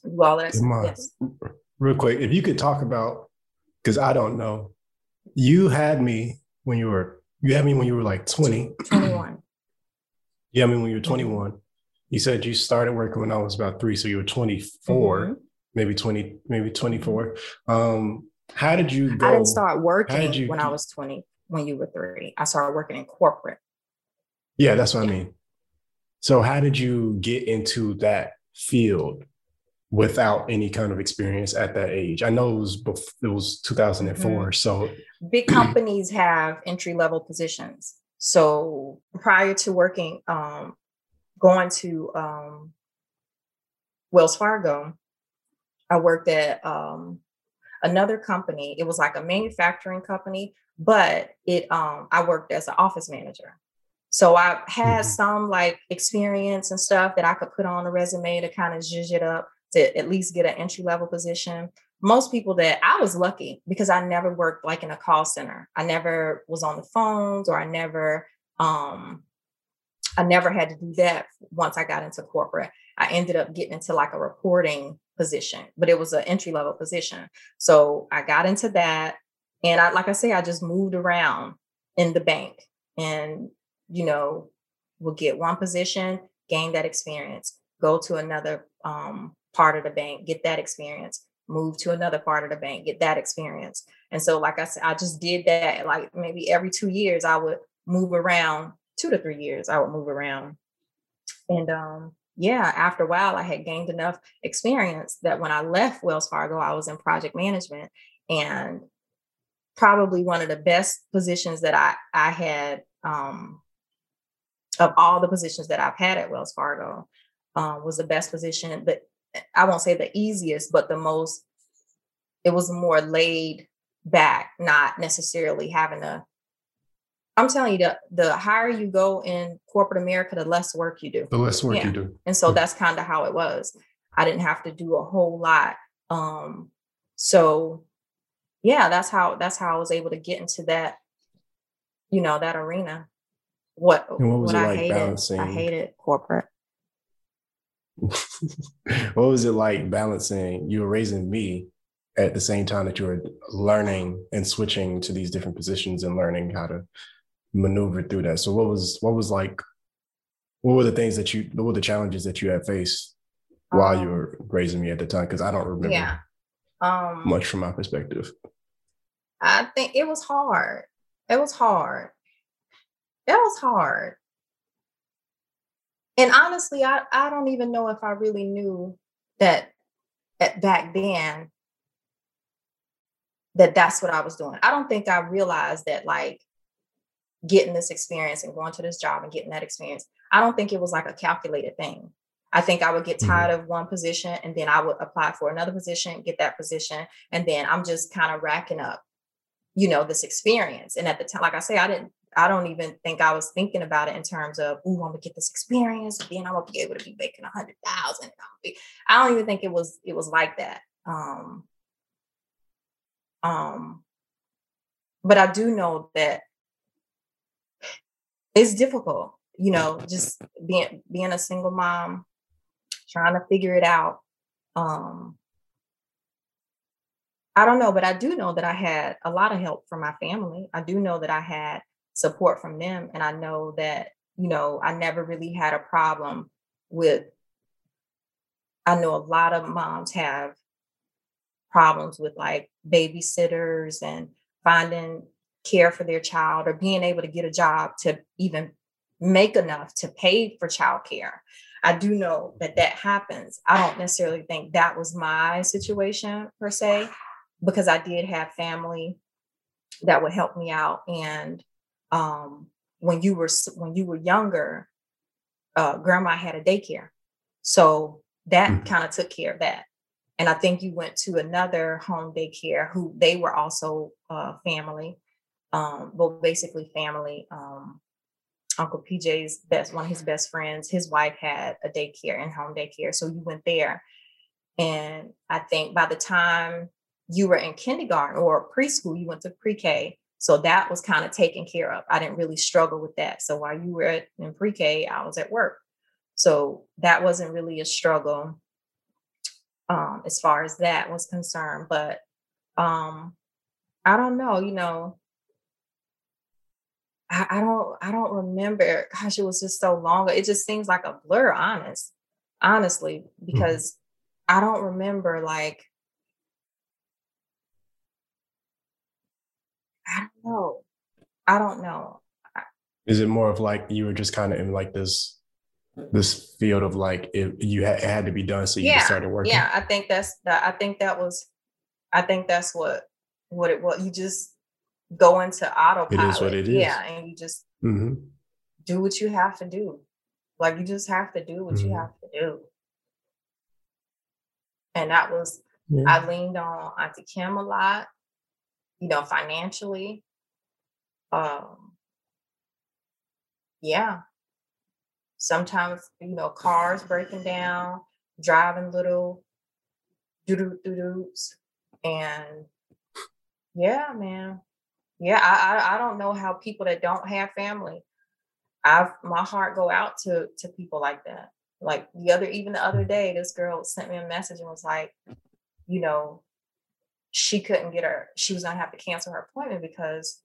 do all that. Yes. Real quick, if you could talk about because I don't know, you had me when you were you had me when you were like 20. 21. Yeah, I mean when you were 21. You said you started working when I was about three, so you were 24, mm-hmm. Maybe 20, maybe 24. Um, how did you go? I didn't start working you, when I was 20, when you were three. I started working in corporate. Yeah, that's what. I mean. So how did you get into that field without any kind of experience at that age? I know it was before, it was 2004. Mm-hmm. So big companies have entry level positions. So prior to working, um, going to um, Wells Fargo, I worked at um, another company. It was like a manufacturing company, but it um, I worked as an office manager. So I had mm-hmm. some like experience and stuff that I could put on a resume to kind of zhuzh it up to at least get an entry level position. Most people that I was lucky because I never worked like in a call center. I never was on the phones or I never um I never had to do that once I got into corporate. I ended up getting into like a reporting position, but it was an entry level position. So I got into that. And I, like I say, I just moved around in the bank and, you know, would get one position, gain that experience, go to another um, part of the bank, get that experience, move to another part of the bank, get that experience. And so, like I said, I just did that. Like maybe every two years, I would move around, two to three years, I would move around. And um, yeah, after a while, I had gained enough experience that when I left Wells Fargo, I was in project management and probably one of the best positions that I, I had um, of all the positions that I've had at Wells Fargo um, was the best position, but I won't say the easiest, but the most, it was more laid back, not necessarily having to I'm telling you, the, the higher you go in corporate America, the less work you do. The less work yeah. you do. And so mm-hmm. that's kind of how it was. I didn't have to do a whole lot. Um, so yeah, that's how that's how I was able to get into that, you know, that arena. What, and what was what it I like hated, balancing? I hated corporate. what was it like balancing? You were raising me at the same time that you were learning and switching to these different positions and learning how to maneuvered through that. So what was what was like what were the things that you what were the challenges that you had faced while um, you were raising me at the time? Because I don't remember yeah. um, much from my perspective. I think it was hard. It was hard. It was hard. And honestly, I, I don't even know if I really knew that at back then that that's what I was doing. I don't think I realized that like getting this experience and going to this job and getting that experience. I don't think it was like a calculated thing. I think I would get tired mm-hmm. of one position and then I would apply for another position, get that position, and then I'm just kind of racking up, you know, this experience. And at the time, like I say, I didn't, I don't even think I was thinking about it in terms of, oh, I'm gonna get this experience, and then I'm gonna be able to be making a hundred thousand. I don't even think it was, it was like that. Um, um, but I do know that it's difficult, you know, just being being a single mom, trying to figure it out. Um I don't know, but I do know that I had a lot of help from my family. I do know that I had support from them and I know that, you know, I never really had a problem with I know a lot of moms have problems with like babysitters and finding care for their child or being able to get a job to even make enough to pay for childcare. I do know that that happens. I don't necessarily think that was my situation per se, because I did have family that would help me out. And um, when you were when you were younger, uh, grandma had a daycare, so that mm-hmm. kind of took care of that. And I think you went to another home daycare who they were also uh, family, um, well, basically family. Um, Uncle PJ's best one of his best friends, his wife had a daycare and home daycare, so you went there. And I think by the time you were in kindergarten or preschool, you went to pre-K. So that was kind of taken care of. I didn't really struggle with that. So while you were in pre-K, I was at work. So that wasn't really a struggle um, as far as that was concerned. But um, I don't know, you know, I, I don't I don't remember. Gosh, it was just so long. It just seems like a blur, honest, honestly, mm-hmm. because mm-hmm. I don't remember like I don't know. I don't know. Is it more of like you were just kind of in like this this field of like it, you had, it had to be done so you yeah, started working? Yeah, I think that's that. I think that was, I think that's what what it was. You just go into autopilot. It is what it is. Yeah, and you just mm-hmm. do what you have to do. Like you just have to do what mm-hmm. you have to do. And that was yeah. I leaned on Auntie Kim a lot you know, financially. Um, yeah. Sometimes, you know, cars breaking down, driving little doo doo doo doos. And yeah, man. Yeah, I, I I don't know how people that don't have family. I've my heart go out to to people like that. Like the other, even the other day, this girl sent me a message and was like, you know, she couldn't get her she was going to have to cancel her appointment because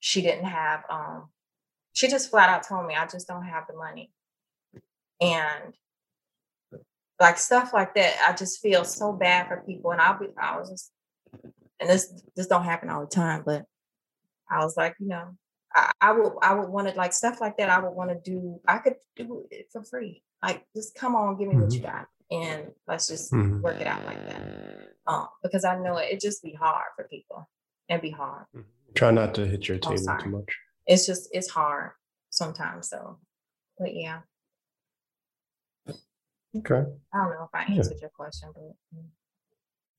she didn't have um she just flat out told me i just don't have the money and like stuff like that i just feel so bad for people and i'll be i was just and this this don't happen all the time but i was like you know i, I would i would want to like stuff like that i would want to do i could do it for free like just come on give me mm-hmm. what you mm-hmm. got and let's just mm-hmm. work it out like that. Um, because I know it, it just be hard for people. and be hard. Mm-hmm. Try not to hit your table too much. It's just it's hard sometimes. So, but yeah. Okay. I don't know if I answered yeah. your question, but mm.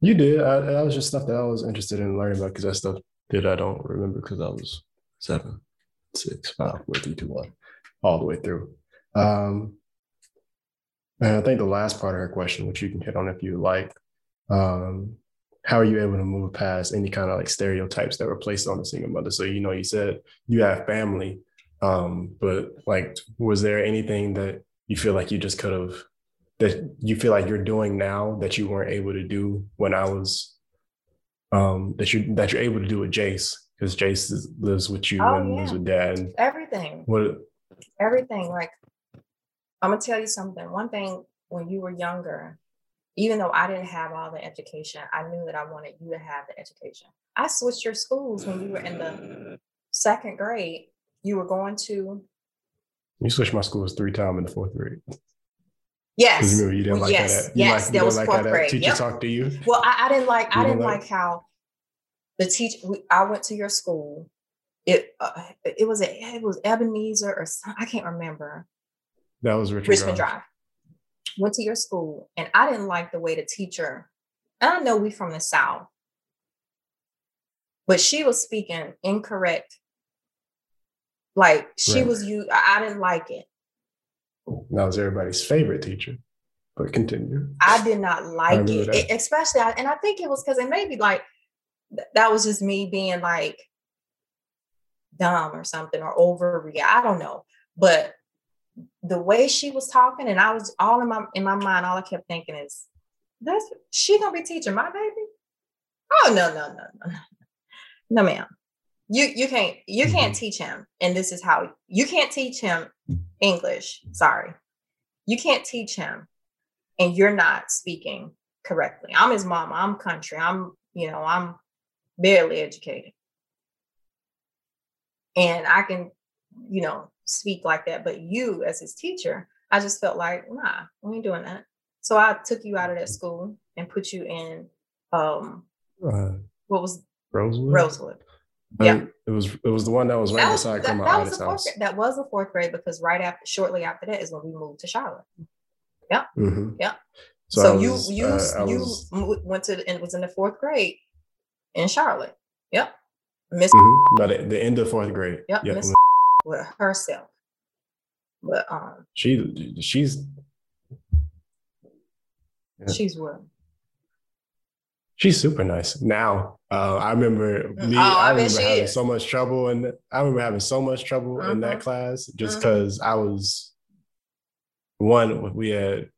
you did. I, that was just stuff that I was interested in learning about because that stuff that I don't remember because I was seven, six, five, four, three, two, one, all the way through. Um, and I think the last part of her question, which you can hit on if you like, um, how are you able to move past any kind of like stereotypes that were placed on a single mother? So, you know, you said you have family, um, but like, was there anything that you feel like you just could have, that you feel like you're doing now that you weren't able to do when I was, um, that you that you're able to do with Jace because Jace is, lives with you oh, and yeah. lives with dad. And everything. What? Everything like I'm gonna tell you something. One thing when you were younger, even though I didn't have all the education, I knew that I wanted you to have the education. I switched your schools when you were in the second grade. You were going to. You switched my schools three times in the fourth grade. Yes. You, you didn't like yes. that. You yes. Like, that was like fourth grade. Teacher yep. talked to you. Well, I, I didn't like. You I didn't like, like how the teacher. I went to your school. It uh, it was a, it was Ebenezer or some, I can't remember that was Richmond, Richmond Drive. Drive. Went to your school, and I didn't like the way the teacher. And I know we from the South, but she was speaking incorrect. Like she right. was you. I didn't like it. That was everybody's favorite teacher. But continue. I did not like it, it, especially, and I think it was because it may be like that was just me being like dumb or something or over. I don't know, but the way she was talking, and I was all in my in my mind, all I kept thinking is, "That's she gonna be teaching my baby." Oh no no no no no ma'am, you you can't you can't mm-hmm. teach him, and this is how you can't teach him English. Sorry, you can't teach him, and you're not speaking correctly. I'm his mom. I'm country. I'm you know I'm barely educated. And I can, you know, speak like that. But you, as his teacher, I just felt like, nah, we ain't doing that. So I took you out of that school and put you in um uh, what was Rosewood? Rosewood. Yeah. It was it was the one that was right that was, beside Grandma Ida's house. Grade, that was the fourth grade because right after shortly after that is when we moved to Charlotte. Yeah. Mm-hmm. Yeah. So, so was, you you uh, you was, went to and was in the fourth grade in Charlotte. Yep. Miss mm-hmm. by the, the, end of fourth grade. Yep. yep. Miss with herself. But um she she's yeah. she's what? She's super nice now. Uh, I remember mm, me. Oh, I, I remember having is. so much trouble, and I remember having so much trouble in that mm-hmm. class just because mm-hmm. I was one. We had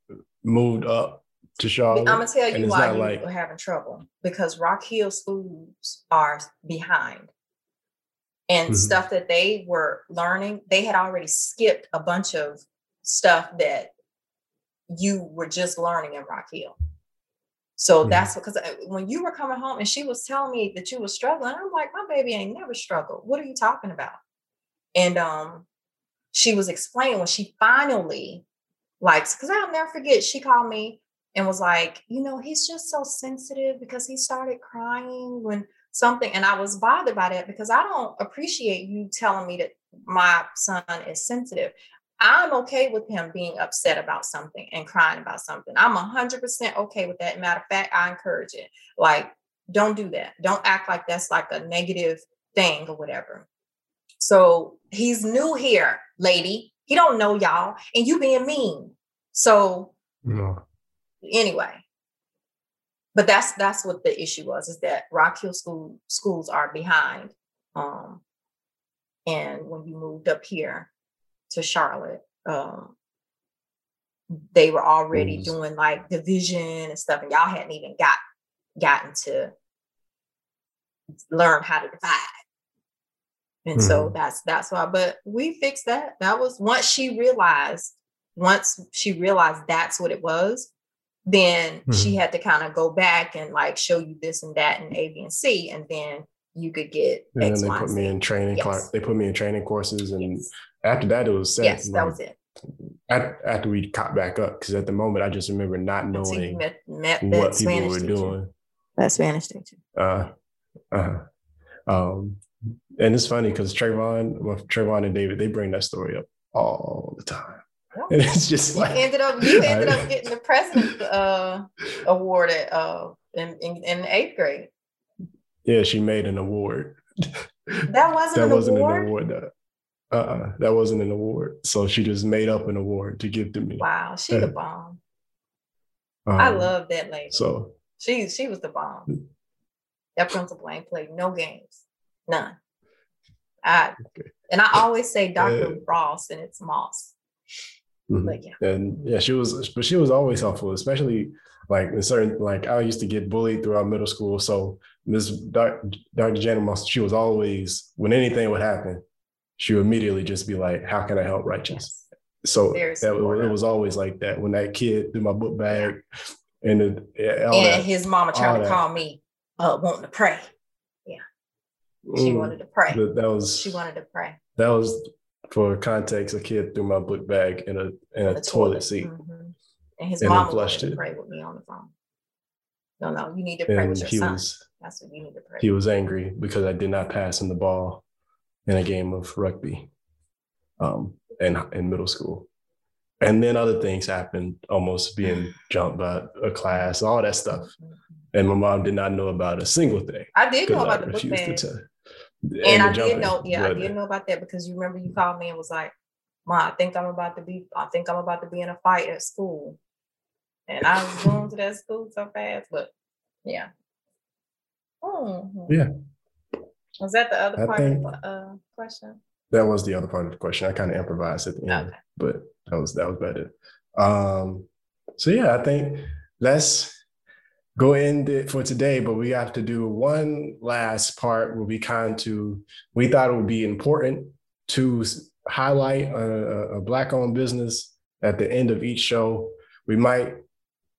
moved up to Charlotte. I'm gonna tell you why you like, were having trouble because Rock Hill schools are behind, and mm-hmm. stuff that they were learning, they had already skipped a bunch of stuff that you were just learning in Rock Hill. So mm-hmm. that's because uh, when you were coming home and she was telling me that you were struggling, I'm like, my baby ain't never struggled. What are you talking about? And um, she was explaining when she finally, like, because I'll never forget, she called me and was like, you know, he's just so sensitive because he started crying when something, and I was bothered by that because I don't appreciate you telling me that my son is sensitive. I'm okay with him being upset about something and crying about something. I'm 100% okay with that. Matter of fact, I encourage it. Like, don't do that. Don't act like that's like a negative thing or whatever. So he's new here, lady. He don't know y'all, and you being mean. So no. anyway, but that's that's what the issue was: is that Rock Hill school schools are behind. Um, and when you moved up here, to Charlotte, um, they were already mm. doing like division and stuff, and y'all hadn't even got gotten to learn how to divide. And mm. so mm-hmm. that's that's why. But we fixed that. That was once she realized, once she realized that's what it was, then mm. she mm-hmm. had to kind of go back and like show you this and that and A, B, and C, and then you could get. And X, then they put me in training. Yes. They put me in training courses, and yes after that, it was set. Yes, like, that was it. After we caught back up, because at the moment I just remember not knowing met, met what people Spanish were teacher. doing. That Spanish teacher. Uh, uh, um, and it's funny because Trayvon, well, Trayvon and David, they bring that story up all the time. And it's just like you ended up you ended up getting the president uh, award at, uh, in, in, in eighth grade. Yeah, she made an award. That wasn't that an wasn't award? an award uh-uh, that wasn't an award. So she just made up an award to give to me. Wow, she the bomb. Um, I love that lady. So she she was the bomb. That principal ain't played no games, none. I okay. and I always say Dr. Uh, Ross and it's Moss. Mm-hmm. But yeah, and yeah, she was, but she was always helpful, especially like in certain like I used to get bullied throughout middle school. So Miss Dr. Janet Moss, she was always when anything would happen, she would immediately just be like, "How can I help righteous?" So that it was always like that. When that kid threw my book bag, and and that, his mama tried to that. call me, uh, wanting to pray. Yeah, she mm, wanted to pray. That was she wanted to pray. That was for context. A kid threw my book bag in a in a toilet, toilet, seat, mm-hmm. and his and mama flushed it. pray with me on the phone. No, no, you need to pray and with your son. Was, That's what you need to pray. He was angry because I did not pass him the ball in a game of rugby um, in, in middle school. And then other things happened, almost being jumped by a class, all that stuff. And my mom did not know about a single thing. I did know about I the book bag. And, and I did know, yeah, I did know about that because you remember you called me and was like, Mom, I think I'm about to be, I think I'm about to be in a fight at school. And I was going to that school so fast, but yeah. Mm-hmm. Yeah. Was that the other I part of the uh, question? That was the other part of the question. I kind of improvised at the end, okay. but that was that was better. Um, so yeah, I think let's go end for today, but we have to do one last part where we kind to we thought it would be important to highlight a, a black-owned business at the end of each show. We might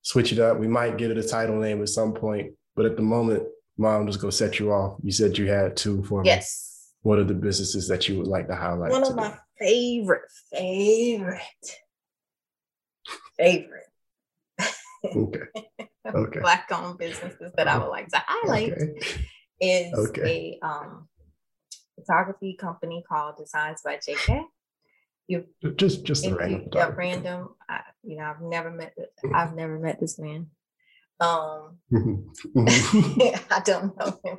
switch it up. We might get it a title name at some point, but at the moment, Mom, just go set you off. You said you had two for me. Yes. what are the businesses that you would like to highlight? One of my favorite, favorite, favorite. Okay. Okay. Black owned businesses that I would like to highlight okay. is okay. a um, photography company called Designs by JK. You just just a random. Yeah, random. I, you know, I've never met. I've never met this man. Um, I don't know him.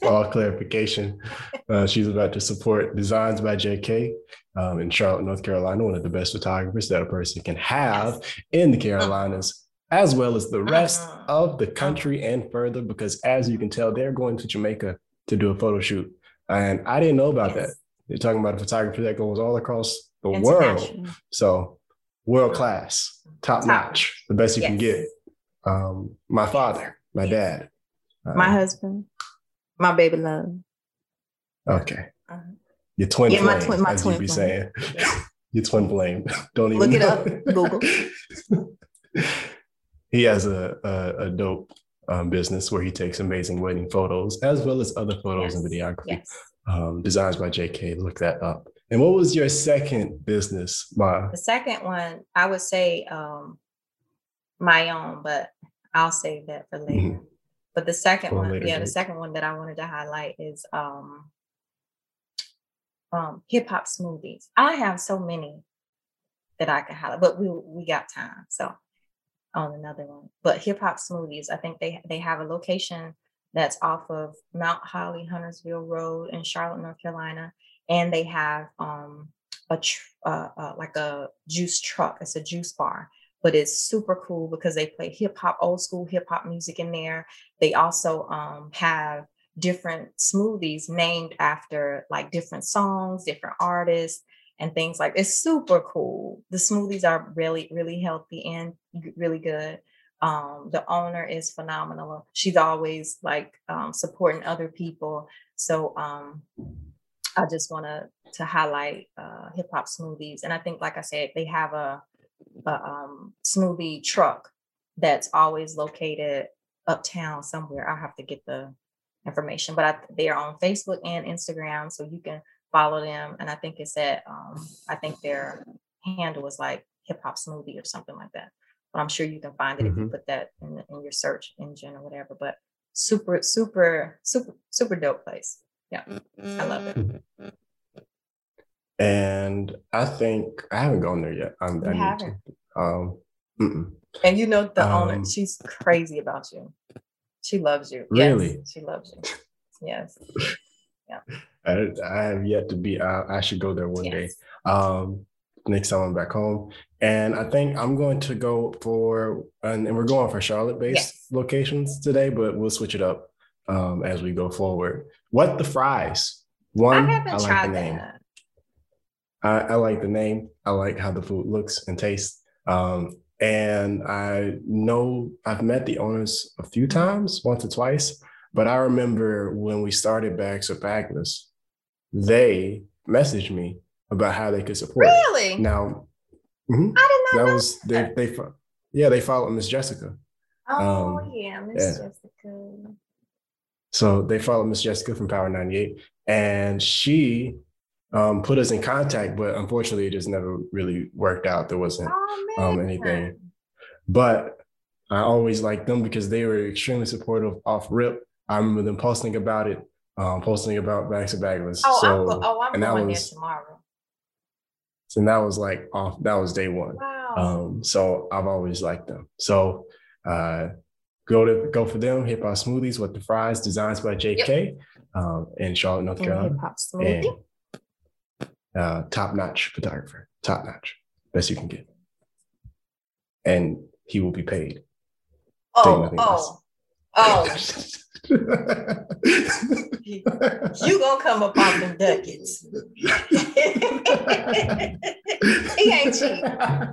For all clarification, uh, she's about to support Designs by JK um, in Charlotte, North Carolina, one of the best photographers that a person can have yes. in the Carolinas, as well as the rest uh-huh. of the country and further, because as you can tell, they're going to Jamaica to do a photo shoot. And I didn't know about yes. that. You're talking about a photographer that goes all across the world. So world class, top, top. notch, the best you yes. can get um, my father, my dad, uh, my husband, my baby love. Okay. Uh-huh. Your twin yeah, flame, my twin, my as twin you be flame. saying. Yeah. Your twin flame. Don't even look it up. Google. he has a a, a dope um, business where he takes amazing wedding photos as well as other photos yes. and videography. Yes. Um, designs by JK. Look that up. And what was your second business, Ma? The second one, I would say um, my own, but I'll save that for later. Mm-hmm. But the second for one, yeah, date. the second one that I wanted to highlight is um, um, hip hop smoothies. I have so many that I can highlight, but we we got time, so on another one. But hip hop smoothies, I think they they have a location that's off of Mount Holly, Huntersville Road in Charlotte, North Carolina, and they have um a tr- uh, uh, like a juice truck. It's a juice bar but it's super cool because they play hip hop, old school hip hop music in there. They also um, have different smoothies named after like different songs, different artists, and things like it's super cool. The smoothies are really, really healthy and really good. Um, the owner is phenomenal. She's always like um, supporting other people. So um, I just want to to highlight uh, hip hop smoothies, and I think, like I said, they have a a um, smoothie truck that's always located uptown somewhere. i have to get the information, but I, they're on Facebook and Instagram, so you can follow them. And I think it's at, um, I think their handle is like hip hop smoothie or something like that. But I'm sure you can find it mm-hmm. if you mm-hmm. put that in, in your search engine or whatever. But super, super, super, super dope place. Yeah, I love it. And I think I haven't gone there yet. I'm, you I haven't. Um, and you know the um, owner, she's crazy about you. She loves you. Really? Yes, she loves you. Yes. Yeah. I, I have yet to be. I, I should go there one yes. day. Um, next time I'm back home, and I think I'm going to go for, and, and we're going for Charlotte-based yes. locations today, but we'll switch it up um, as we go forward. What the fries? One, I, I like the name. That. I, I, like the name. I like how the food looks and tastes. Um, and I know I've met the owners a few times, once or twice. But I remember when we started Bags of Bagless, they messaged me about how they could support. Really? Now, mm-hmm, I did not. That was that. they. They yeah, they followed Miss Jessica. Oh um, yeah, Miss yeah. Jessica. So they followed Miss Jessica from Power 98, and she um, put us in contact, but unfortunately, it just never really worked out. There wasn't oh, um, anything. But I always liked them because they were extremely supportive off rip. I remember them posting about it, um, posting about Bags of Bagless. Oh, so, I'm, oh, I'm and going was, there tomorrow. So that was like off. That was day one. Wow. Um, so I've always liked them. So uh, go to go for them. Hip hop smoothies What the Fries, designs by JK yep. um, in Charlotte, North Carolina. Hip hop smoothie uh, top notch photographer, top notch, best you can get. And he will be paid. Oh, oh, oh. you, gonna come up on them ducats. he ain't cheap.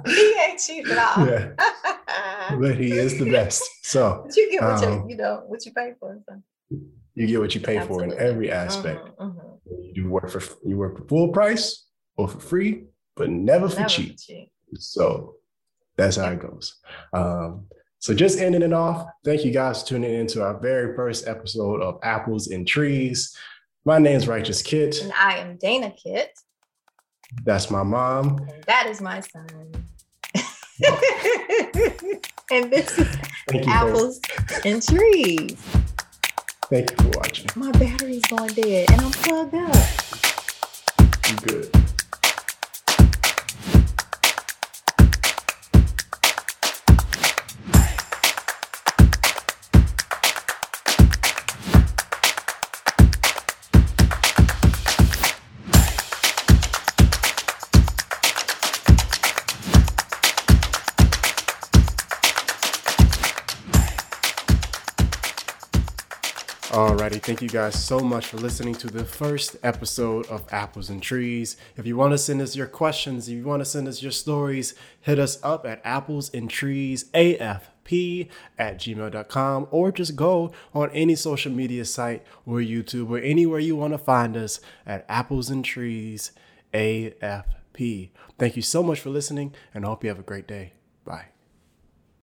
He ain't cheap at all. Yeah. but he is the best. So but you get what um, you, you know what you pay for. So. You get what you pay Absolutely. for in every aspect. Mm-hmm, mm-hmm. You do work for you work for full price or for free, but never for, never cheap. for cheap. So that's how it goes. Um, so just ending it off, thank you guys for tuning in to our very first episode of Apples and Trees. My name is Righteous Kit. And I am Dana Kit. That's my mom. And that is my son. and this is Apples and Trees. Thank you for watching. My battery's going dead and I'm plugged up. You good. Alrighty, thank you guys so much for listening to the first episode of Apples and Trees. If you want to send us your questions, if you want to send us your stories, hit us up at Apples and Trees AFP at gmail.com or just go on any social media site or YouTube or anywhere you want to find us at Apples and Trees AFP. Thank you so much for listening and I hope you have a great day. Bye.